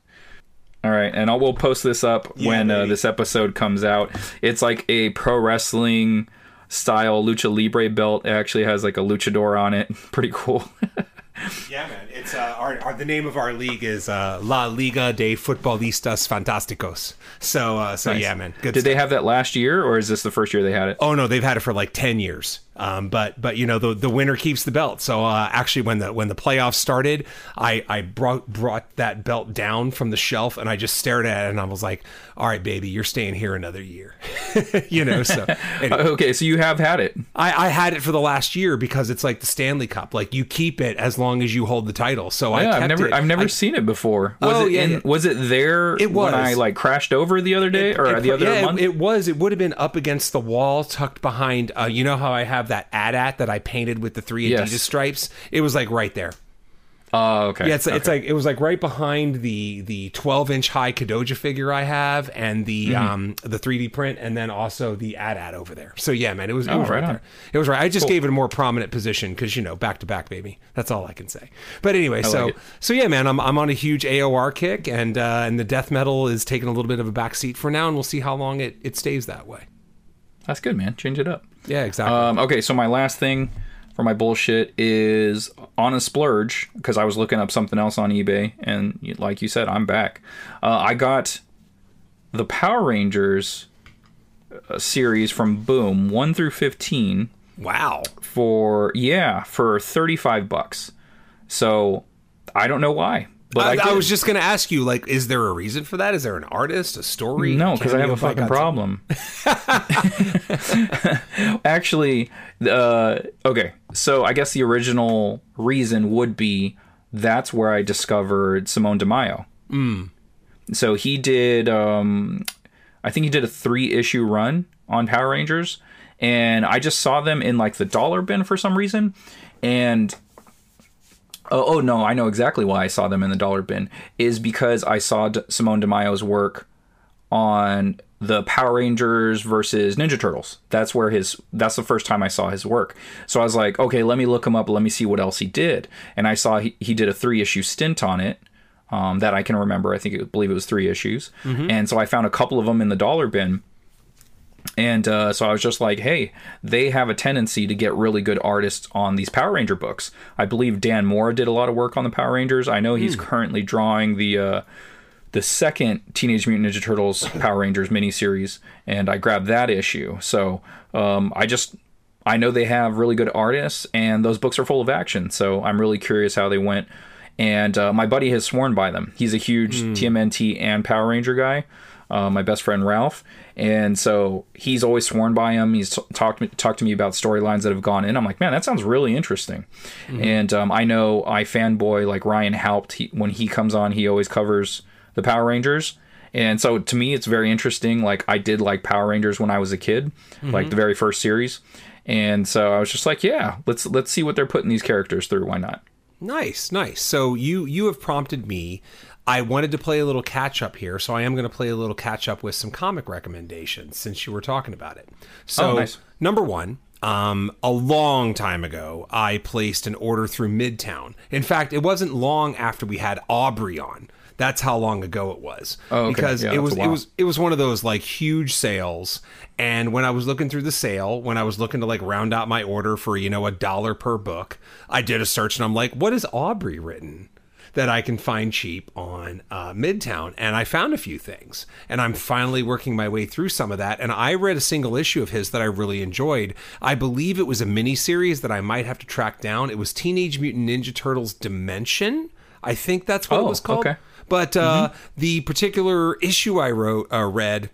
All right, and I will post this up when uh, this episode comes out. It's like a pro wrestling style lucha libre belt. It actually has like a luchador on it. Pretty cool. Yeah, man. It's uh, our, our the name of our league is uh, La Liga de Futbolistas Fantásticos. So uh, so yeah, man. Good. Did stuff. they have that last year, or is this the first year they had it? Oh no, they've had it for like ten years. Um, but but you know the the winner keeps the belt. So uh, actually, when the when the playoffs started, I I brought brought that belt down from the shelf and I just stared at it and I was like, all right, baby, you're staying here another year. you know. So anyway, Okay, so you have had it. I I had it for the last year because it's like the Stanley Cup. Like you keep it as long as you hold the title. So I Yeah, kept I've never it. I've never I- seen it before. Was Oh, it yeah, in yeah. was it there It was. when I like crashed over the other day or It- the other yeah, it- month? It, was. It would have been up against the wall, tucked behind. Uh, you know how I have that AT-AT that I painted with the three Yes. Adidas stripes? It was like right there. Oh, okay. Yeah, it's, it's like it was like right behind the the 12 inch high Kadoja figure I have, and the Mm-hmm. um the 3D print, and then also the AT-AT over there. So yeah, man, it was, it was Oh, right right, there. It was right. I just gave it a more prominent position because you know back to back, baby. That's all I can say. But anyway, so like so yeah, man, I'm I'm on a huge AOR kick, and uh, and the death metal is taking a little bit of a back seat for now, and we'll see how long it it stays that way. That's good, man. Change it up. Yeah, exactly. Um, okay, so my last thing for my bullshit is on a splurge because I was looking up something else on eBay, and like you said, I'm back. Uh, I got the Power Rangers uh, series from Boom one through fifteen wow. for yeah for thirty five bucks. So I don't know why, but I, I, I was just gonna ask you, like, is there a reason for that? Is there an artist, a story? No, because I have a fucking Godzilla? problem. Actually, uh, okay. So I guess the original reason would be that's where I discovered Simone Di Meo. Mm. So he did, um, I think he did a three issue run on Power Rangers, and I just saw them in like the dollar bin for some reason, and Oh, oh no, I know exactly why I saw them in the dollar bin. Is because I saw D- Simone Di Meo's work on the Power Rangers versus Ninja Turtles. That's where his that's the first time I saw his work. So I was like, okay, let me look him up, let me see what else he did. And I saw he, he did a three issue stint on it. Um, that I can remember. I think it, believe it was three issues, and so I found a couple of them in the dollar bin, and uh, so I was just like, hey, they have a tendency to get really good artists on these Power Ranger books. I believe Dan Mora did a lot of work on the Power Rangers. I know he's currently drawing the uh, the second Teenage Mutant Ninja Turtles Power Rangers miniseries, and I grabbed that issue. So um, I just I know they have really good artists, and those books are full of action. So I'm really curious how they went. And uh, my buddy has sworn by them. He's a huge TMNT and Power Ranger guy. Uh, my best friend Ralph, and so he's always sworn by him. He's t- talked talked to me about storylines that have gone in. I'm like, man, that sounds really interesting. And um, I know I fanboy like Ryan Haupt. He, when he comes on, he always covers the Power Rangers. And so to me, it's very interesting. Like I did like Power Rangers when I was a kid, like the very first series. And so I was just like, yeah, let's let's see what they're putting these characters through. Why not? Nice, nice. So you you have prompted me. I wanted to play a little catch up here, so I am going to play a little catch up with some comic recommendations since you were talking about it. So Oh, nice. number one, um, a long time ago, I placed an order through Midtown. In fact, it wasn't long after we had Aubrey on. That's how long ago it was. Oh, okay. Because Yeah, it was it was it was one of those like huge sales and when i was looking through the sale when i was looking to like round out my order for you know a dollar per book i did a search and i'm like what is aubrey written that i can find cheap on uh, midtown and i found a few things and i'm finally working my way through some of that and i read a single issue of his that i really enjoyed. I believe it was a mini series that i might have to track down. It was teenage mutant ninja turtles dimension i think that's what it Oh, was called. okay. but uh, the particular issue I wrote uh, read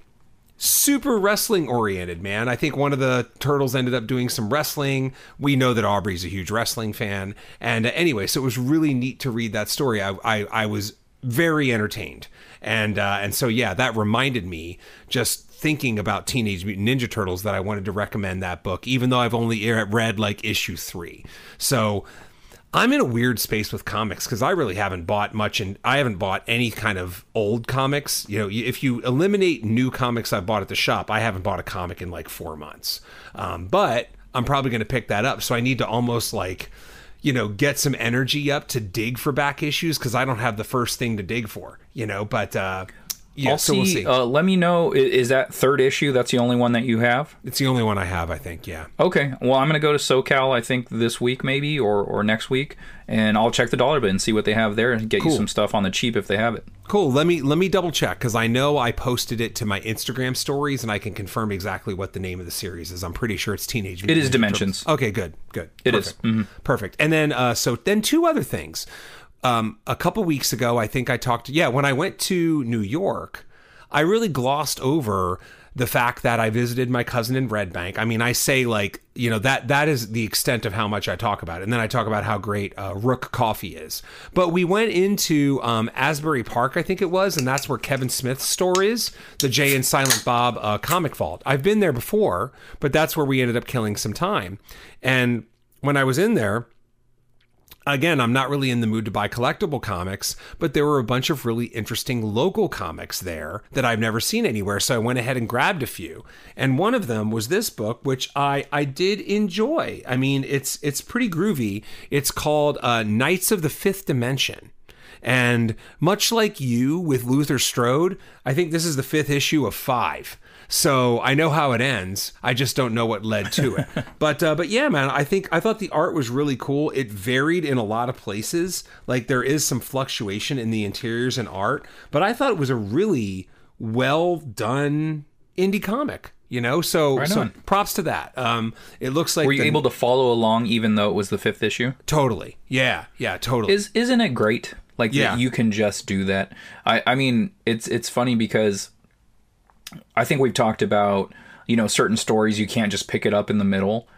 super wrestling oriented, man. I think one of the turtles ended up doing some wrestling. We know that Aubrey's a huge wrestling fan, and uh, anyway, so it was really neat to read that story. I I, I was very entertained, and uh, and so yeah, that reminded me just thinking about Teenage Mutant Ninja Turtles that I wanted to recommend that book, even though I've only read like issue three. So I'm in a weird space with comics because I really haven't bought much, and I haven't bought any kind of old comics. You know, if you eliminate new comics I bought at the shop, I haven't bought a comic in like four months. Um, but I'm probably going to pick that up, so I need to almost like, you know, get some energy up to dig for back issues because I don't have the first thing to dig for. You know, but uh, yeah, I'll so see. we'll see. Uh, let me know. i- Is that third issue? That's the only one that you have? it's the only one I have, I think. Yeah. Okay. Well, I'm gonna go to SoCal. I think this week maybe or or next week, and I'll check the dollar bin and see what they have there and get Cool. you some stuff on the cheap if they have it. Cool. Let me let me double check because I know I posted it to my Instagram stories and I can confirm exactly what the name of the series is. I'm pretty sure it's Teenage. Mutant It is Dimensions. Turtles. Okay, good, good. It is. Mm-hmm. Perfect. Perfect. And then uh, so then two other things. Um, a couple weeks ago, I think I talked. Yeah, when I went to New York, I really glossed over the fact that I visited my cousin in Red Bank. I mean, I say like you know that that is the extent of how much I talk about it, and then I talk about how great uh, Rook Coffee is. But we went into um, Asbury Park, I think it was, and that's where Kevin Smith's store is, the Jay and Silent Bob uh, comic vault. I've been there before, but that's where we ended up killing some time. And when I was in there, again, I'm not really in the mood to buy collectible comics, but there were a bunch of really interesting local comics there that I've never seen anywhere. So I went ahead and grabbed a few. And one of them was this book, which I, I did enjoy. I mean, it's it's pretty groovy. It's called uh, Knights of the Fifth Dimension. And much like you with Luther Strode, I think this is the fifth issue of five. So I know how it ends. I just don't know what led to it. but uh, but yeah, man, I think I thought the art was really cool. It varied in a lot of places. Like there is some fluctuation in the interiors and art, but I thought it was a really well done indie comic. You know, so so props to that. Um, it looks like Were you the- able to follow along even though it was the fifth issue? totally. Yeah, yeah, totally. Is isn't it great? Like Yeah. that you can just do that. I I mean, it's it's funny because I think we've talked about, you know, certain stories you can't just pick it up in the middle.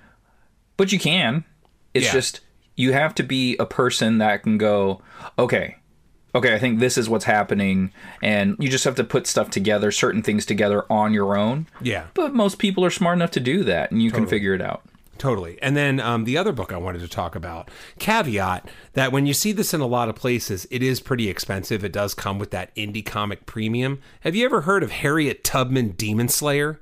But you can. It's Yeah. just you have to be a person that can go, okay, okay, I think this is what's happening and you just have to put stuff together, certain things together on your own. yeah. But most people are smart enough to do that and you can figure it out. Totally. And then um, the other book I wanted to talk about, caveat that when you see this in a lot of places, it is pretty expensive. It does come with that indie comic premium. Have you ever heard of Harriet Tubman Demon Slayer?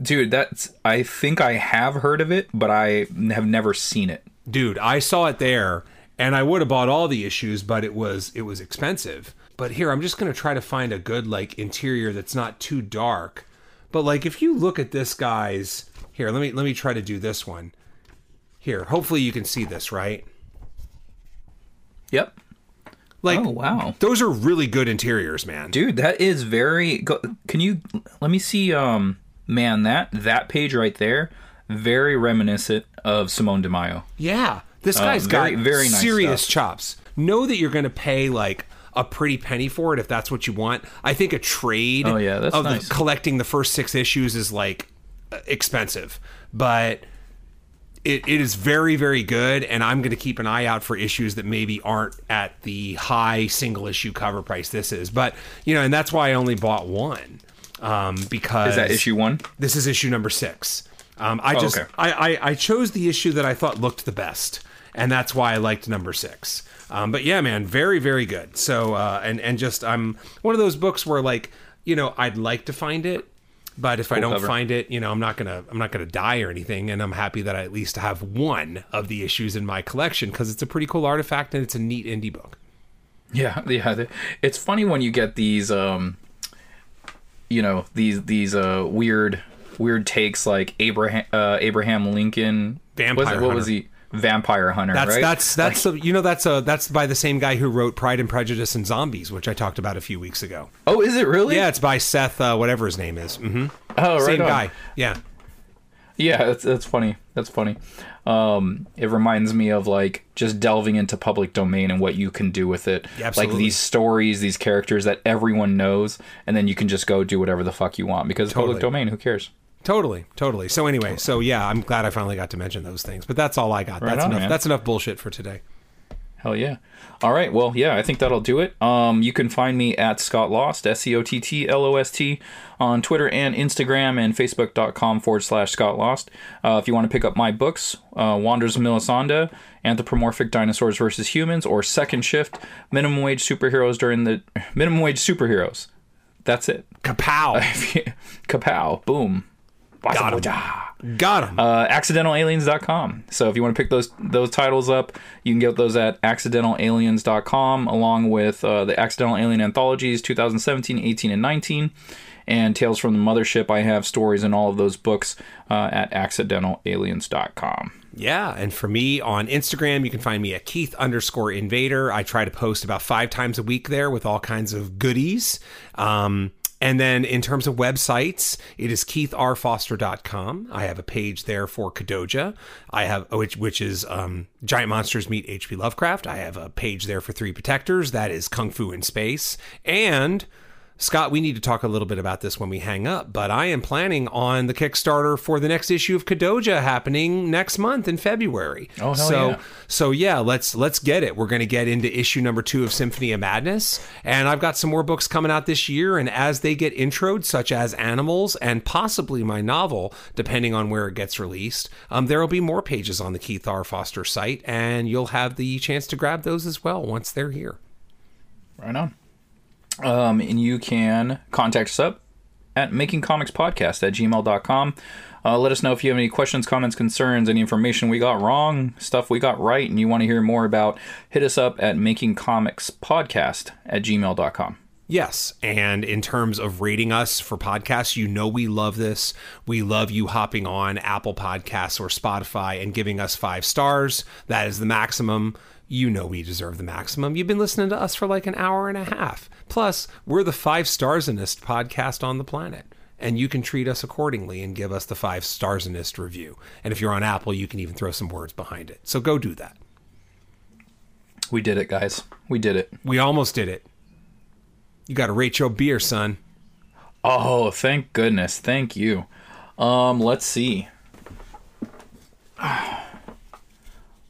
Dude, that's I think I have heard of it, but I have never seen it. Dude, I saw it there and I would have bought all the issues, but it was it was expensive. But here I'm just going to try to find a good like interior that's not too dark. But like if you look at this guy's here, let me let me try to do this one. Here, hopefully you can see this, right? Yep. Like Oh wow. Those are really good interiors, man. Dude, that is very go, Can you let me see um man that that page right there? very reminiscent of Simone Di Meo. Yeah, this guy's very- got very nice serious stuff. chops. Know that you're going to pay like a pretty penny for it if that's what you want. I think a trade Oh, yeah, of nice. the, collecting the first six issues is like uh, expensive, but it, it is very very good. And I'm going to keep an eye out for issues that maybe aren't at the high single issue cover price this is. But you know, and that's why I only bought one um, because Is that issue one? this is issue number six. Um, I just okay. I, I I chose the issue that I thought looked the best, and that's why I liked number six. Um, but yeah, man, very very good. So uh, and and just I'm one of those books where like you know I'd like to find it, but if I don't cover. find it, you know I'm not gonna I'm not gonna die or anything, and I'm happy that I at least have one of the issues in my collection because it's a pretty cool artifact and it's a neat indie book. Yeah, yeah. It's funny when you get these, um, you know, these these uh weird weird takes like Abraham uh, Abraham Lincoln. Vampire was it- What was he? Vampire Hunter. That's right? that's that's a, you know that's a that's by the same guy who wrote Pride and Prejudice and Zombies, which I talked about a few weeks ago. Oh, is it really? Yeah, it's by Seth, uh, whatever his name is. hmm Oh, right Same on. guy. Yeah. Yeah, that's that's funny. That's funny. Um, it reminds me of like just delving into public domain and what you can do with it. Yeah, like these stories, these characters that everyone knows, and then you can just go do whatever the fuck you want because Totally. public domain. Who cares? Totally, totally. So anyway, so yeah, I'm glad I finally got to mention those things. But that's all I got. Right that's on, enough. man. That's enough bullshit for today. Hell yeah. All right. Well, yeah, I think that'll do it. Um, you can find me at Scott Loss, S C O T T L O S T, on Twitter and Instagram and Facebook.com forward slash Scott Loss. Uh, if you want to pick up my books, uh, Wanders of Melisande, Anthropomorphic Dinosaurs versus Humans, or Second Shift, Minimum Wage Superheroes during the Minimum Wage Superheroes. That's it. Kapow! Kapow. Boom. Got him. Got him. uh, accidentalaliens.com. So if you want to pick those those titles up, you can get those at accidentalaliens.com along with uh, the Accidental Alien Anthologies 2017, 18, and 19 and Tales from the Mothership. I have stories in all of those books uh, at accidentalaliens.com. Yeah, and for me on Instagram, you can find me at Keith underscore Invader. I try to post about five times a week there with all kinds of goodies. Um, and then in terms of websites, it is keithrfoster.com. I have a page there for Kadoja. I have which which is um, Giant Monsters Meet H.P. Lovecraft. I have a page there for Three Protectors. That is Kung Fu in Space. And Scott, we need to talk a little bit about this when we hang up, but I am planning on the Kickstarter for the next issue of Kadoja happening next month in February. Oh, hell so yeah. so yeah, let's let's get it. We're going to get into issue number 2 of Symphony of Madness, and I've got some more books coming out this year and as they get introed such as Animals and possibly my novel depending on where it gets released, um, there'll be more pages on the Keith R. Foster site and you'll have the chance to grab those as well once they're here. Right on. Um, and you can contact us up at makingcomicspodcast at gmail.com. Uh, let us know if you have any questions, comments, concerns, any information we got wrong, stuff we got right, and you want to hear more about. Hit us up at makingcomicspodcast at gmail.com. Yes. And in terms of rating us for podcasts, you know we love this. We love you hopping on Apple Podcasts or Spotify and giving us five stars. That is the maximum. You know we deserve the maximum. You've been listening to us for like an hour and a half. Plus, we're the five starsonist podcast on the planet. And you can treat us accordingly and give us the five starsonist review. And if you're on Apple, you can even throw some words behind it. So go do that. We did it, guys. We did it. We almost did it. You got to rate your beer, son. Oh, thank goodness. Thank you. Um, let's see.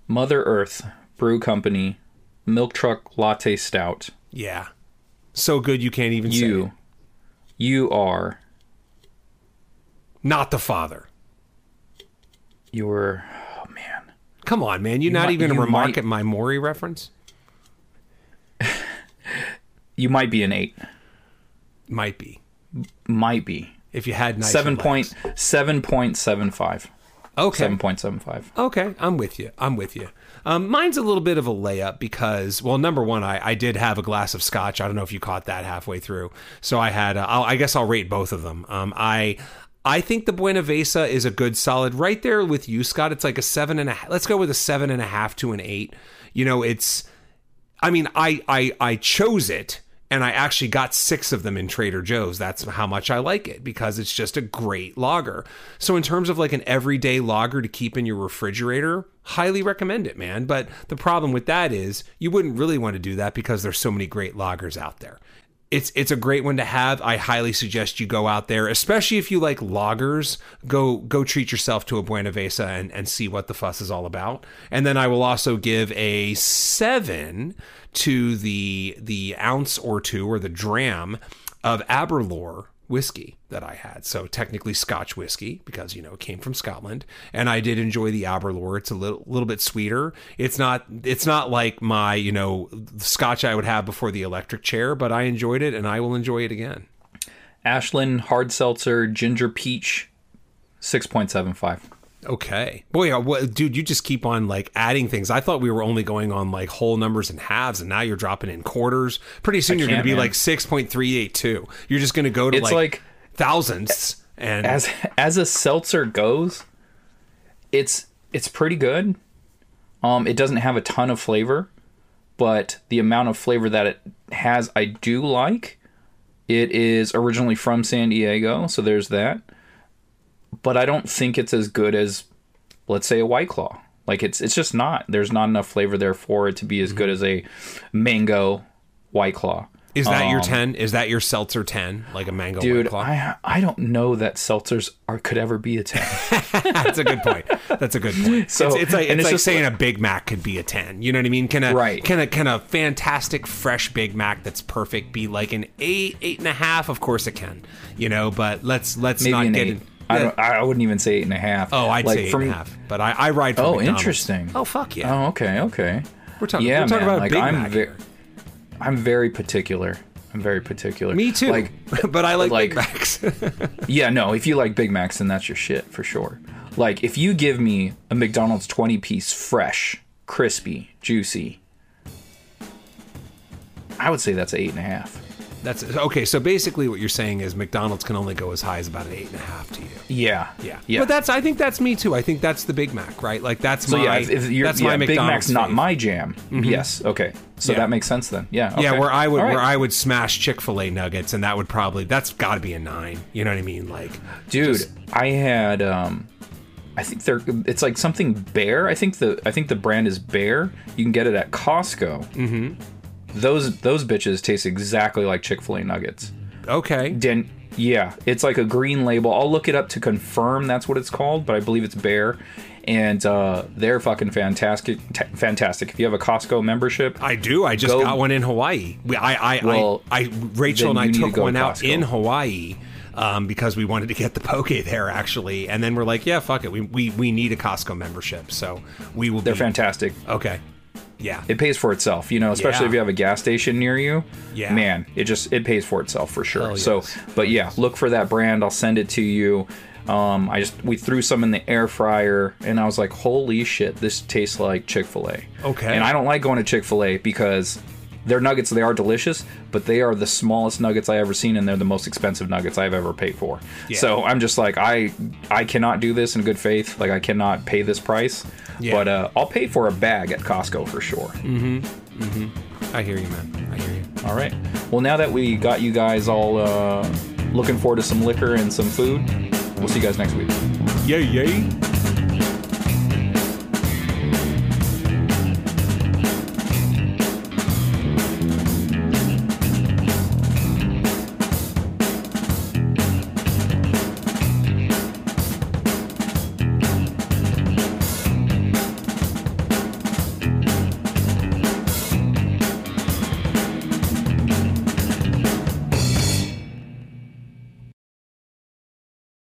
Mother Earth Brew Company Milk Truck Latte Stout. Yeah. So good you can't even say it. You, you are Not the father. you're. Oh man, Come on, man. You're not might- even to remark might- at my Maury reference? you might be an eight. Might be. Might be If you had nicer seven point seven point seven five. Okay. Seven point seven five. Okay, I'm with you. I'm with you. Um, mine's a little bit of a layup because, well, number one, I, I did have a glass of scotch. I don't know if you caught that halfway through. So I had, uh, I guess I'll rate both of them. Um, I, I think the Buenaveza is a good solid right there with you, Scott. It's like a seven and a. Let's go with a seven and a half to an eight. You know, it's. I mean, I I I chose it and I actually got six of them in Trader Joe's. That's how much I like it because it's just a great lager. So, in terms of like an everyday lager to keep in your refrigerator, highly recommend it, man. But the problem with that is you wouldn't really want to do that because there's so many great lagers out there. It's it's a great one to have. I highly suggest you go out there, especially if you like loggers. Go go treat yourself to a Buenaveza and, and see what the fuss is all about. And then I will also give a seven to the the ounce or two or the dram of Aberlour whiskey that I had. So technically Scotch whiskey because you know it came from Scotland, and I did enjoy the Aberlour. It's a little little bit sweeter. It's not it's not like my you know Scotch I would have before the electric chair, but I enjoyed it and I will enjoy it again. Ashland hard seltzer ginger peach, six point seven five. Okay. Boy, what, dude, you just keep on like adding things. I thought we were only going on like whole numbers and halves, and now you're dropping in quarters. Pretty soon I you're going to be man. like 6.382. You're just going to go to It's like, like- thousandths. And As as a seltzer goes, it's it's pretty good. Um, it doesn't have a ton of flavor, but the amount of flavor that it has, I do like. It is originally from San Diego, so there's that. But I don't think it's as good as, let's say, a White Claw. Like it's it's just not. There's not enough flavor there for it to be as good as a mango White Claw. is that your Um, 10? Is that your seltzer 10? Like a mango Dude, White Claw? I I don't know that seltzers are could ever be a ten. That's a good point. That's a good point. So- it's, it's like, and it's it's like just saying a Big Mac could be a 10. You know what I mean? Can a, Right. can a, can a fantastic fresh Big Mac that's perfect be like an eight, eight and a half? Of course it can, you know, but let's, let's Maybe not get eight. in. I don't. I wouldn't even say eight and a half. Oh, I'd Like, say eight from- and a half, but I, I ride for Oh, McDonald's. interesting. Oh, fuck yeah. Oh, okay, okay. we're talking, yeah, we're talking man, about like, Big I'm Mac ve- here. I'm very particular. I'm very particular. Me too. Like, but I like, like- Big Macs. yeah, no. If you like Big Macs, then that's your shit for sure. Like, if you give me a McDonald's twenty piece, fresh, crispy, juicy, I would say that's eight and a half. That's okay. So basically, what you're saying is McDonald's can only go as high as about an eight and a half to you. Yeah, Yeah, yeah. But that's I think that's me too. I think that's the Big Mac, right? Like that's so my yeah, if, if you're, that's yeah, my Big McDonald's Mac's not my jam. Yes, okay. So Yeah. that makes sense then. Yeah, Yeah, where I would right. where I would smash Chick Fil A nuggets, and that would probably that's got to be a nine. You know what I mean? Like, dude just- i had um i think they're it's like something bear i think the i think the brand is bear you can get it at costco mm-hmm those those bitches taste exactly like chick-fil-a nuggets okay, Den- yeah it's like a green label i'll look it up to confirm that's what it's called but i believe it's bear and uh they're fucking fantastic t- fantastic if you have a costco membership I do. I just Go- got one in Hawaii. We, I, I, Well, I, I, Rachel and I to took to one out Costco. in Hawaii. Um, because we wanted to get the poke there actually, and then we're like, yeah, fuck it, we we, we need a Costco membership, so we will. they're be, fantastic Okay, yeah, it pays for itself you know especially Yeah. if you have a gas station near you. Yeah. man it just it pays for itself for sure. Hell so but yeah look for that brand. I'll send it to you. Um i just we threw some in the air fryer and i was like holy shit this tastes like chick-fil-a. Okay. and i don't like going to chick-fil-a because their nuggets they are delicious but they are the smallest nuggets i ever seen and they're the most expensive nuggets i've ever paid for Yeah. so i'm just like i i cannot do this in good faith like i cannot pay this price Yeah. but uh, I'll pay for a bag at Costco for sure. Mm-hmm. Mm-hmm. I hear you, man. I hear you. All right. Well, now that we got you guys all uh, looking forward to some liquor and some food, we'll see you guys next week. Yay, yay.